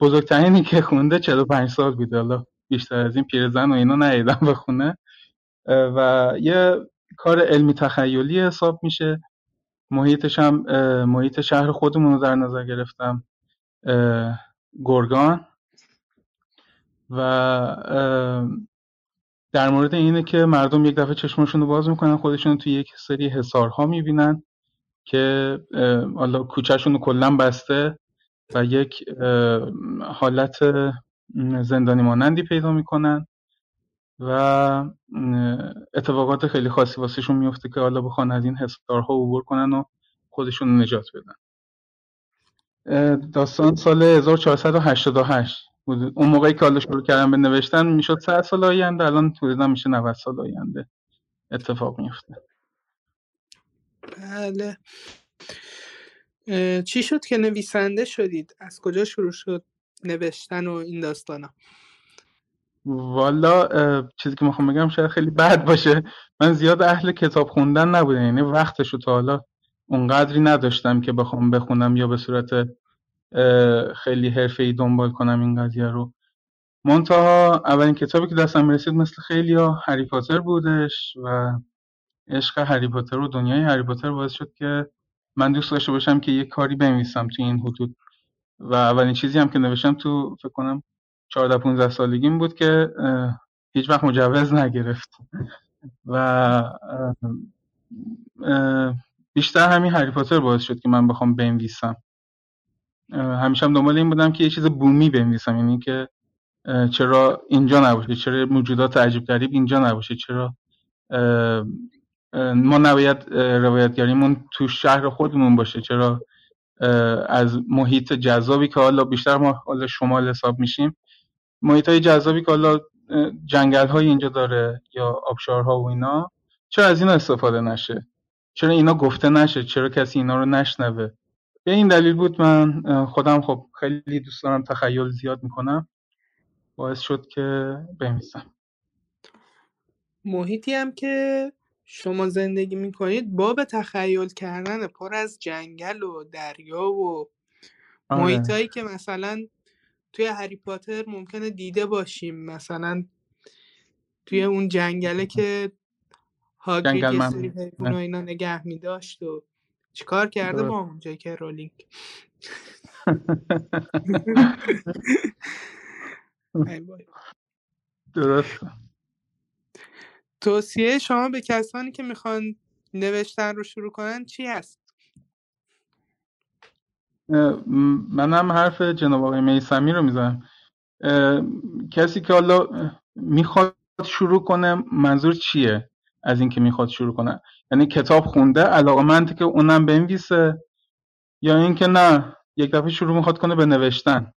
Speaker 7: بزرگترینی که خونده 45 سال بوده. حالا بیشتر از این پیرزن و اینا ندیدم بخونه و یه کار علمی تخیلی حساب میشه. محیطش هم محیط شهر خودمون رو در نظر گرفتم. گرگان. و در مورد اینه که مردم یک دفعه چشمشون رو باز می‌کنن خودشون توی یک سری حصارها می‌بینن که حالا کوچهشون رو کلا بسته و یک حالت زندانی مانندی پیدا می‌کنن و اتفاقات خیلی خاصی واسهشون میفته که حالا بخوان از این حصارها عبور کنن و خودشون نجات بدن. داستان سال 1488 بود اون موقعی که حالا شروع کردم به نوشتن می‌شد 100 سال آینده الان حدودا میشه 90 سال آینده. اتفاق میفته
Speaker 2: بله. چی شد که نویسنده شدید؟ از کجا شروع شد نوشتن و این داستانا؟
Speaker 7: والا چیزی که می‌خوام بگم شاید خیلی بد باشه. من زیاد اهل کتاب خوندن نبودم یعنی وقتشو تا حالا اونقدری نداشتم که بخوام بخونم یا به صورت خیلی حرفه‌ای دنبال کنم این قضیه رو. منتها اولین کتابی که دستم رسید مثل خیلی ها هری پاتر بودش و عشق هری پاتر و دنیای هری پاتر باعث شد که من دوست داشته باشم که یه کاری بنویسم تو این حدود. و اولین چیزی هم که نوشتم تو فکر کنم 14 15 سالگیم بود که هیچ وقت مجوز نگرفت. و بیشتر همین هری پاتر باعث شد که من بخوام بنویسم. همیشه هم دنبال این بودم که یه چیز بومی بنویسم یعنی که چرا اینجا نباشه چرا موجودات عجیب غریب اینجا نباشه چرا ما نباید روایتگریمون تو شهر خودمون باشه چرا از محیط جذابی که حالا بیشتر ما حالا شمال حساب میشیم محیط های جذابی که حالا جنگل های اینجا داره یا آبشارها و اینا چرا از اینا استفاده نشه؟ چرا اینا گفته نشه؟ چرا کسی اینا رو نشنوه؟ به این دلیل بود من خودم خب خیلی دوست دارم تخیل زیاد می‌کنم. باعث شد که بنویسم.
Speaker 2: محیطی هم که شما زندگی می‌کنید باب تخیل کردن پر از جنگل و دریا و
Speaker 7: آره.
Speaker 2: محیطایی که مثلا توی هری پاتر ممکنه دیده باشیم. مثلا توی اون جنگله که هاگرید یه سری اینا نگه میداشت و چیکار کرده. با اونجا که رولینگ. <laughs>
Speaker 7: درست
Speaker 2: توصیه شما به کسانی که می‌خوان نوشتن رو شروع کنن چی هست؟
Speaker 7: منم حرف جناب آقای میسمی رو می‌زنم. کسی که حالا می‌خواد شروع کنه منظور چیه؟ از اینکه می‌خواد شروع کنه. یعنی کتاب خونده علاقمند که اونم بنویسه یا اینکه نه یک دفعه شروع می‌خواد کنه به نوشتن.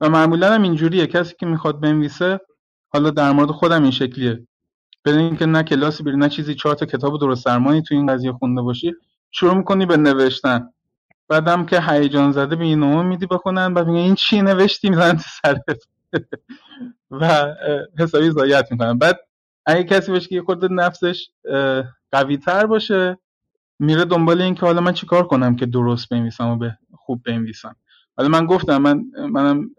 Speaker 7: و معمولا هم اینجوریه. کسی که می‌خواد بنویسه حالا در مورد خودم این شکلیه. بدون اینکه نه کلاسی بری نه چیزی چهار تا کتاب درست درمانی تو این قضیه خونده باشی شروع می‌کنی به نوشتن. بعدم که هیجان زده به این نوع میدی بخونن بعد میگه این چی نوشتی؟ می‌زنن تو سرت. <laughs> و حسابی ضایعت می‌کنن. بعد اگه کسی باشه که خورده نفسش قوی تر باشه. میره دنبال این که حالا من چیکار کنم که درست بنویسم و به خوب بنویسم. حالا من گفتم من منم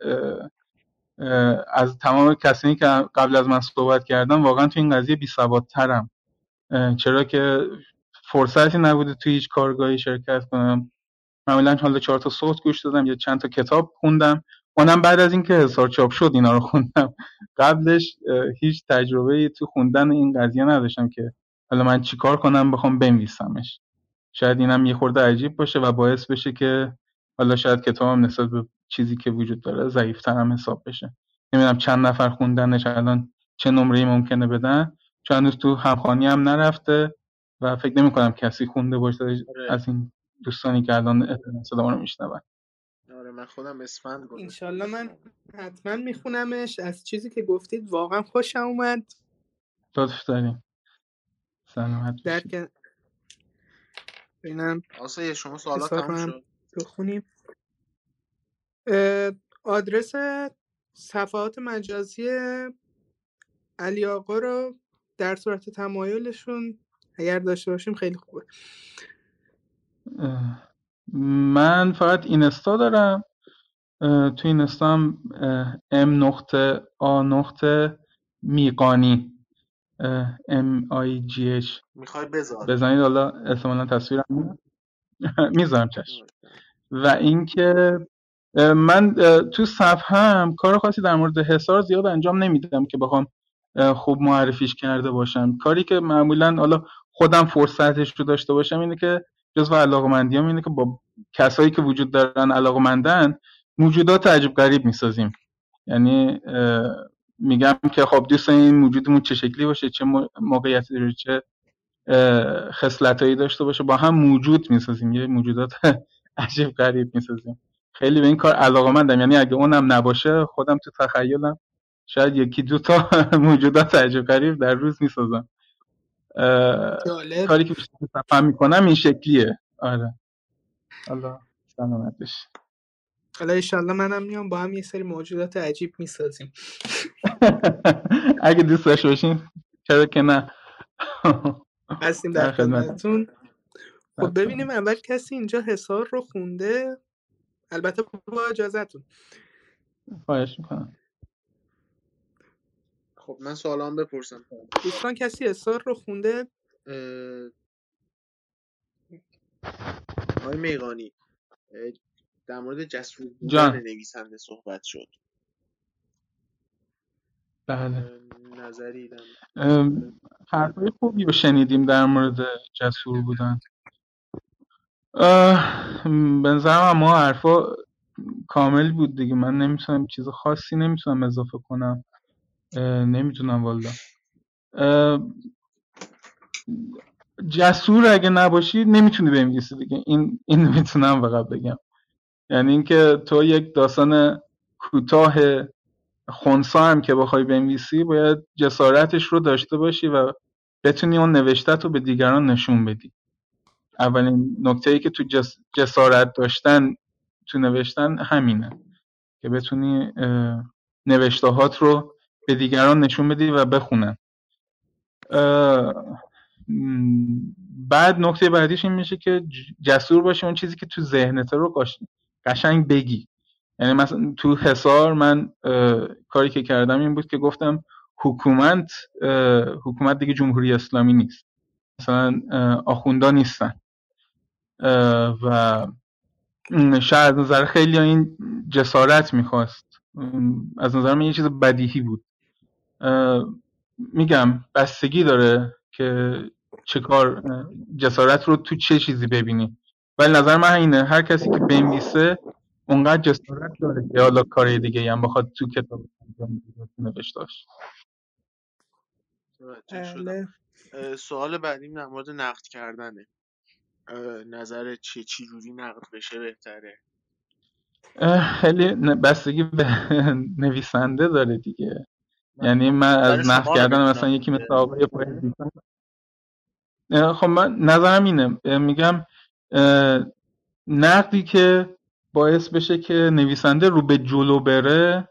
Speaker 7: از تمام کسانی که قبل از من صحبت کردم واقعا تو این قضیه بی سوادترم چرا که فرصتی نبوده توی هیچ کارگاهی شرکت کنم. معمولا حالا چهار تا صوت گوش دادم یا چند تا کتاب خوندم. اونم بعد از اینکه حسار چاپ شد اینا رو خوندم. قبلش هیچ تجربه تو خوندن این قضیه نداشتم که حالا من چیکار کنم بخوام بنویسمش. شاید اینم یه خورده عجیب باشه و باعث بشه که حالا شاید کتابم نسبت به چیزی که وجود داره ضعیفتر هم حساب بشه. نمی‌دونم چند نفر خوندنش الان چه نمره ممکنه بدن. چون هنوز تو همخوانی هم نرفته و فکر نمی کنم کسی خونده باشه
Speaker 6: آره.
Speaker 7: از این دوستانی که الان صدا رو میشنون.
Speaker 6: من خودم اسفند گذاشتم.
Speaker 2: انشالله من حتما میخونمش. از چیزی که گفتید واقعا خوشم اومد.
Speaker 7: لطف داریم. سلامت
Speaker 2: در
Speaker 7: باشید
Speaker 2: که ببینم
Speaker 6: آسه شما سوالات
Speaker 2: هم
Speaker 6: شد.
Speaker 2: بخونیم. آدرس صفحات مجازی علی آقا رو در صورت تمایلشون اگر داشته باشیم خیلی خوبه.
Speaker 7: من فقط اینستا دارم. تو اینستا هم اه، ام نقطه آ نقطه میقانی. ام آی جی اچ.
Speaker 6: می‌خوای بذار.
Speaker 7: بزنید حالا احتمالا تصویرم. <laughs> می‌ذارم چشم. و اینکه من تو صفحه هم کار خاصی در مورد حصار زیاد انجام نمیدم که بخوام خوب معرفیش کرده باشم. کاری که معمولا حالا خودم فرصتش رو داشته باشم اینه که جزو علاقمندیام اینه که با کسایی که وجود دارن علاقمندن موجودات عجیب غریب می‌سازیم. یعنی میگم که خب دوست این موجودمون چه شکلی باشه چه مو- موقعیتی داره چه خصلتایی داشته باشه با هم موجود می‌سازیم. یه موجودات <laughs> عجیب غریب می‌سازیم. خیلی به این کار علاقمندم یعنی اگه اونم نباشه خودم تو تخیلم شاید یکی دو تا <laughs> موجودات عجیب غریب در روز می‌سازم. کاری که بیشتر می‌کنم این شکلیه. آره. حالا سلامت
Speaker 2: حالا ایشالله منم میام با هم یه سری موجودات عجیب می‌سازیم. <laughs>
Speaker 7: اگه دوست داشته باشین چرا که نه؟ <laughs>
Speaker 2: هستیم
Speaker 7: در
Speaker 2: در
Speaker 7: خدمت.
Speaker 2: خدمتتون. خب ببینیم اول کسی اینجا حصار رو خونده. البته با اجازهتون.
Speaker 7: خواهش می‌کنم.
Speaker 6: خب من سوالام بپرسم.
Speaker 2: دوستان کسی اصرار رو خونده؟
Speaker 6: اه، آقای میغانی در مورد جسور بودن نویسنده صحبت شد.
Speaker 7: بله.
Speaker 6: نظری
Speaker 7: حرفای خوبی رو شنیدیم در مورد جسور بودن. اه، م، به نظرم ما حرفا کامل بود دیگه. من نمی‌تونم چیز خاصی نمی‌تونم اضافه کنم. نمی‌تونم والا جسور اگه نباشی نمی‌تونی بنویسی دیگه. این این می‌تونم فقط بگم. یعنی اینکه تو یک داستان کوتاه خونسا هم که بخوای بنویسی باید جسارتش رو داشته باشی و بتونی اون نوشتت رو به دیگران نشون بدی. اولین نکته ای که تو جس جسارت داشتن تو نوشتن همینه که بتونی نوشتهات رو به دیگران نشون بدی و بخونن. بعد نکته بعدیش این میشه که جسور باشی اون چیزی که تو ذهنت رو قشنگ بگی. یعنی مثلا تو حصار من کاری که کردم این بود که گفتم حکومت حکومت دیگه جمهوری اسلامی نیست. مثلا آخوندا نیستن. و شاید از نظر خیلی این جسارت می‌خواست. از نظر من یه چیز بدیهی بود. میگم بستگی داره که چه کار جسارت رو تو چه چیزی ببینی. ولی نظر من اینه هر کسی که بنویسه اونقدر جسارت داره که حالا کار دیگه هم بخواد تو کتاب انجام بده تو نوشتاش
Speaker 6: شدم
Speaker 2: بله.
Speaker 6: اه، سوال بعدیم در مورد نقد کردنه. اه، نظرت چیه چی جوری نقد بشه بهتره؟
Speaker 7: خیلی بستگی به <laughs> نویسنده داره دیگه. یعنی من
Speaker 6: نظر
Speaker 7: از نقد کردن مثلا یکی مثل آقای خب من نظرم اینه. میگم نقدی که باعث بشه که نویسنده رو به جلو بره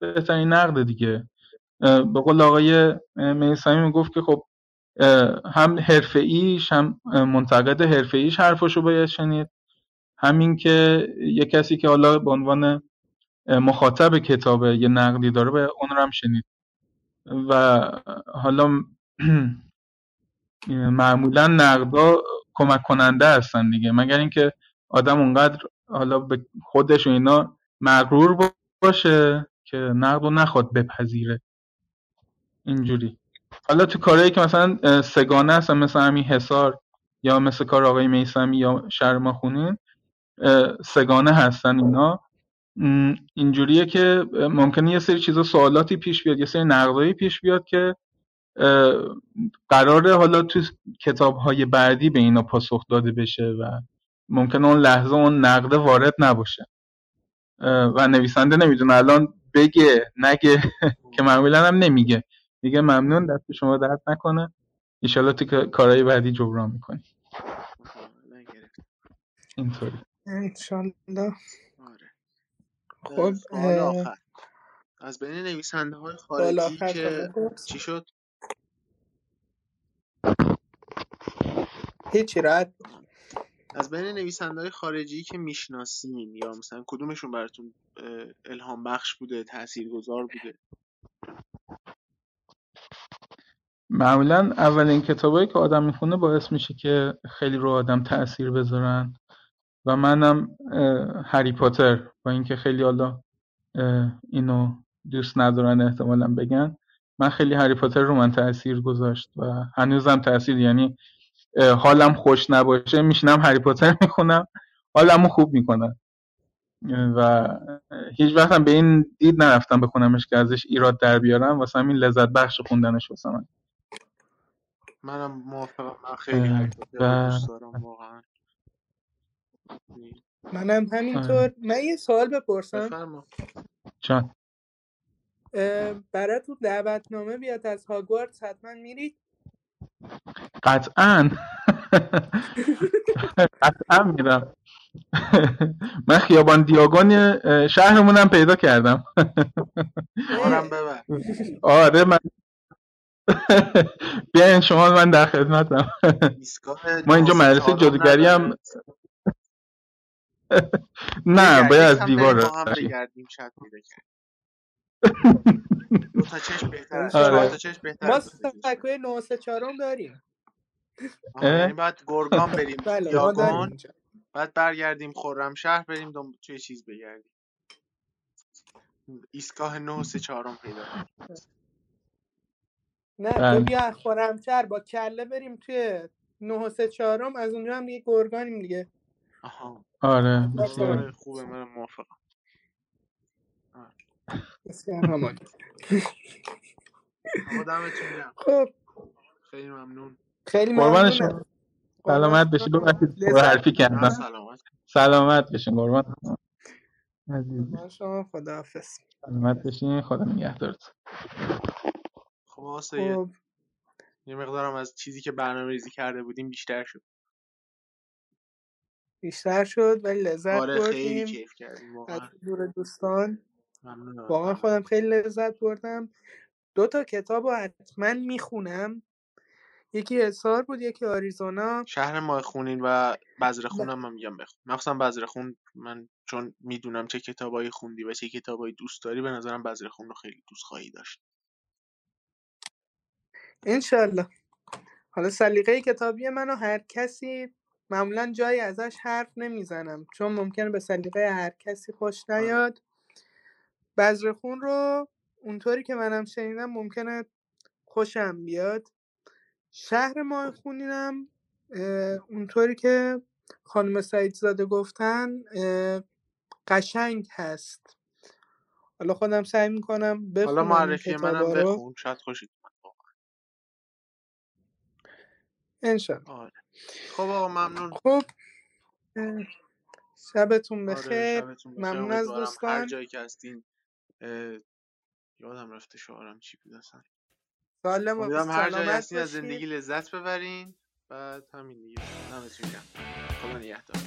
Speaker 7: بهترین نقد دیگه. به قول آقای میسمی می‌گفت که خب هم حرفه‌ایش هم منتقد حرفه‌ایش حرفشو باید شنید. همین که یه کسی که حالا به عنوان مخاطب کتاب یه نقدی داره باید اون رو هم شنید. و حالا <clears throat> معمولا نقدا کمک کننده هستن دیگه. مگر اینکه آدم اونقدر حالا به خودش و اینا مغرور باشه که نقد رو نخواد بپذیره. اینجوری. حالا تو کارهایی که مثلا سگانه هستن مثل همین حصار یا مثل کار آقای میسمی یا شرما خونین سگانه هستن اینا. اینجوریه که ممکنه یه سری چیزا سوالاتی پیش بیاد یه سری نقدایی پیش بیاد که قراره حالا تو کتاب‌های بعدی به اینا پاسخ داده بشه و ممکنه اون لحظه اون نقده وارد نباشه. و نویسنده نمی‌دونه. الان بگه نگه <laughs> که معمولا هم نمیگه. میگه ممنون دست شما درد نکنه. ایشالا تو که- کارهای بعدی جبران می‌کنی. اینطوری.
Speaker 2: انشالله.
Speaker 6: آره.
Speaker 2: خب
Speaker 6: از بین نویسنده های خارجی که چی شد؟
Speaker 2: هیچی راحت
Speaker 6: از بین نویسنده های خارجی که می‌شناسین یا مثلا کدومشون براتون الهام بخش بوده تاثیرگذار بوده؟
Speaker 7: معمولا اولین کتابایی که آدم می‌خونه باعث میشه که خیلی رو آدم تأثیر بذارن. و منم هری پاتر با اینکه خیلی حالا اینو دوست ندارن احتمالا بگن من خیلی هری پاتر رو من تاثیر گذاشت و هنوزم تاثیر یعنی حالم خوش نباشه میشینم هری پاتر می‌خونم حالمو خوب می‌کنه و هیچ وقتم به این دید نرفتم بخونمش که ازش ایراد در بیارم واسه همین لذت بخش خوندنش واسه من.
Speaker 6: منم موافقم من خیلی هری پاتر
Speaker 7: و
Speaker 6: دوست دارم واقعا.
Speaker 2: منم. همینطور. من یه سوال بپرسم. اه، براتون دعوتنامه بیاد از هاگوارتس حتما میرید؟
Speaker 7: قطعا. قطعا میرم. من خیابان دیاگون شهرمونم پیدا کردم. آره من بیاین شما من در خدمتم. ما اینجا مدرسه جادوگری هم نه باید از دیوار
Speaker 1: دو تا چشم بهتر
Speaker 2: آره.
Speaker 1: تا چشم بهتر
Speaker 2: ما. سکوی 934 داریم
Speaker 7: اه؟
Speaker 1: یعنی باید گرگان بریم <laughs>
Speaker 2: بله
Speaker 1: یاگان
Speaker 2: اینجا
Speaker 1: بعد برگردیم خرمشهر بریم دم... توی چیز بگردیم ایستگاه 9 و 3 چهارم پیدا کنیم
Speaker 2: نه تو
Speaker 7: بله.
Speaker 2: بیا خرمشهر با کله بریم توی 934 از اونجا هم دیگه گرگانیم دیگه
Speaker 1: آها
Speaker 7: آره
Speaker 2: آره.
Speaker 1: خوبه من موافقم
Speaker 2: بسیار همانی.
Speaker 1: آقا دمتون گرم
Speaker 2: خب
Speaker 1: خیلی ممنون.
Speaker 2: خیلی
Speaker 7: شما. سلامت بشین. ببخشید حرفی کردم
Speaker 1: سلامت.
Speaker 7: سلامت بشین. قربان
Speaker 2: شما. خداحافظ.
Speaker 7: سلامت بشین. خدا نگهدارت
Speaker 1: خب آقا سید
Speaker 2: خب.
Speaker 1: یه مقدارم از چیزی که برنامه ریزی کرده بودیم بیشتر شد.
Speaker 2: بیشتر شد ولی لذت
Speaker 1: آره خیلی
Speaker 2: بردیم.
Speaker 1: کیف کردیم
Speaker 2: از
Speaker 1: واقعا
Speaker 2: حضور دوستان. واقعا خودم خیلی لذت بردم. دو تا کتاب رو حتما می‌خونم. یکی اظهار بود یکی آریزونا.
Speaker 1: شهر ماه خونین و بذر خونم من میگم بخون. مخصوصا بذر خون من چون می‌دونم چه کتابایی خوندی و چه کتابایی دوست داری به نظرم بذر خون رو خیلی دوست خواهی داشت.
Speaker 2: انشالله. حالا سلیقه کتابی منو هر کسی معمولا جایی ازش حرف نمی‌زنم چون ممکنه به سلیقه هر کسی خوش
Speaker 1: آره.
Speaker 2: نیاد. بذرخون رو اونطوری که منم شنیدم ممکنه خوشم بیاد. شهر ماه خونینم اه، اونطوری که خانم سعید زاده گفتن قشنگ هست. حالا خودم سعی می‌کنم بخونم
Speaker 1: حالا معرفی منم بخون شاید واقعا.
Speaker 2: انشالله
Speaker 1: آره. خب آقا ممنون.
Speaker 2: خب
Speaker 1: آره
Speaker 2: بخیر.
Speaker 1: شبتون بخیر.
Speaker 2: ممنون از
Speaker 1: امیدوارم هر
Speaker 2: دوستان.
Speaker 1: جایی که هستین یادم رفته شعارم چی بود اصلا. امیدوارم هر جایی هستین از زندگی لذت ببرین بعد همین دیگه. دمتون گرم خدا نگهدار.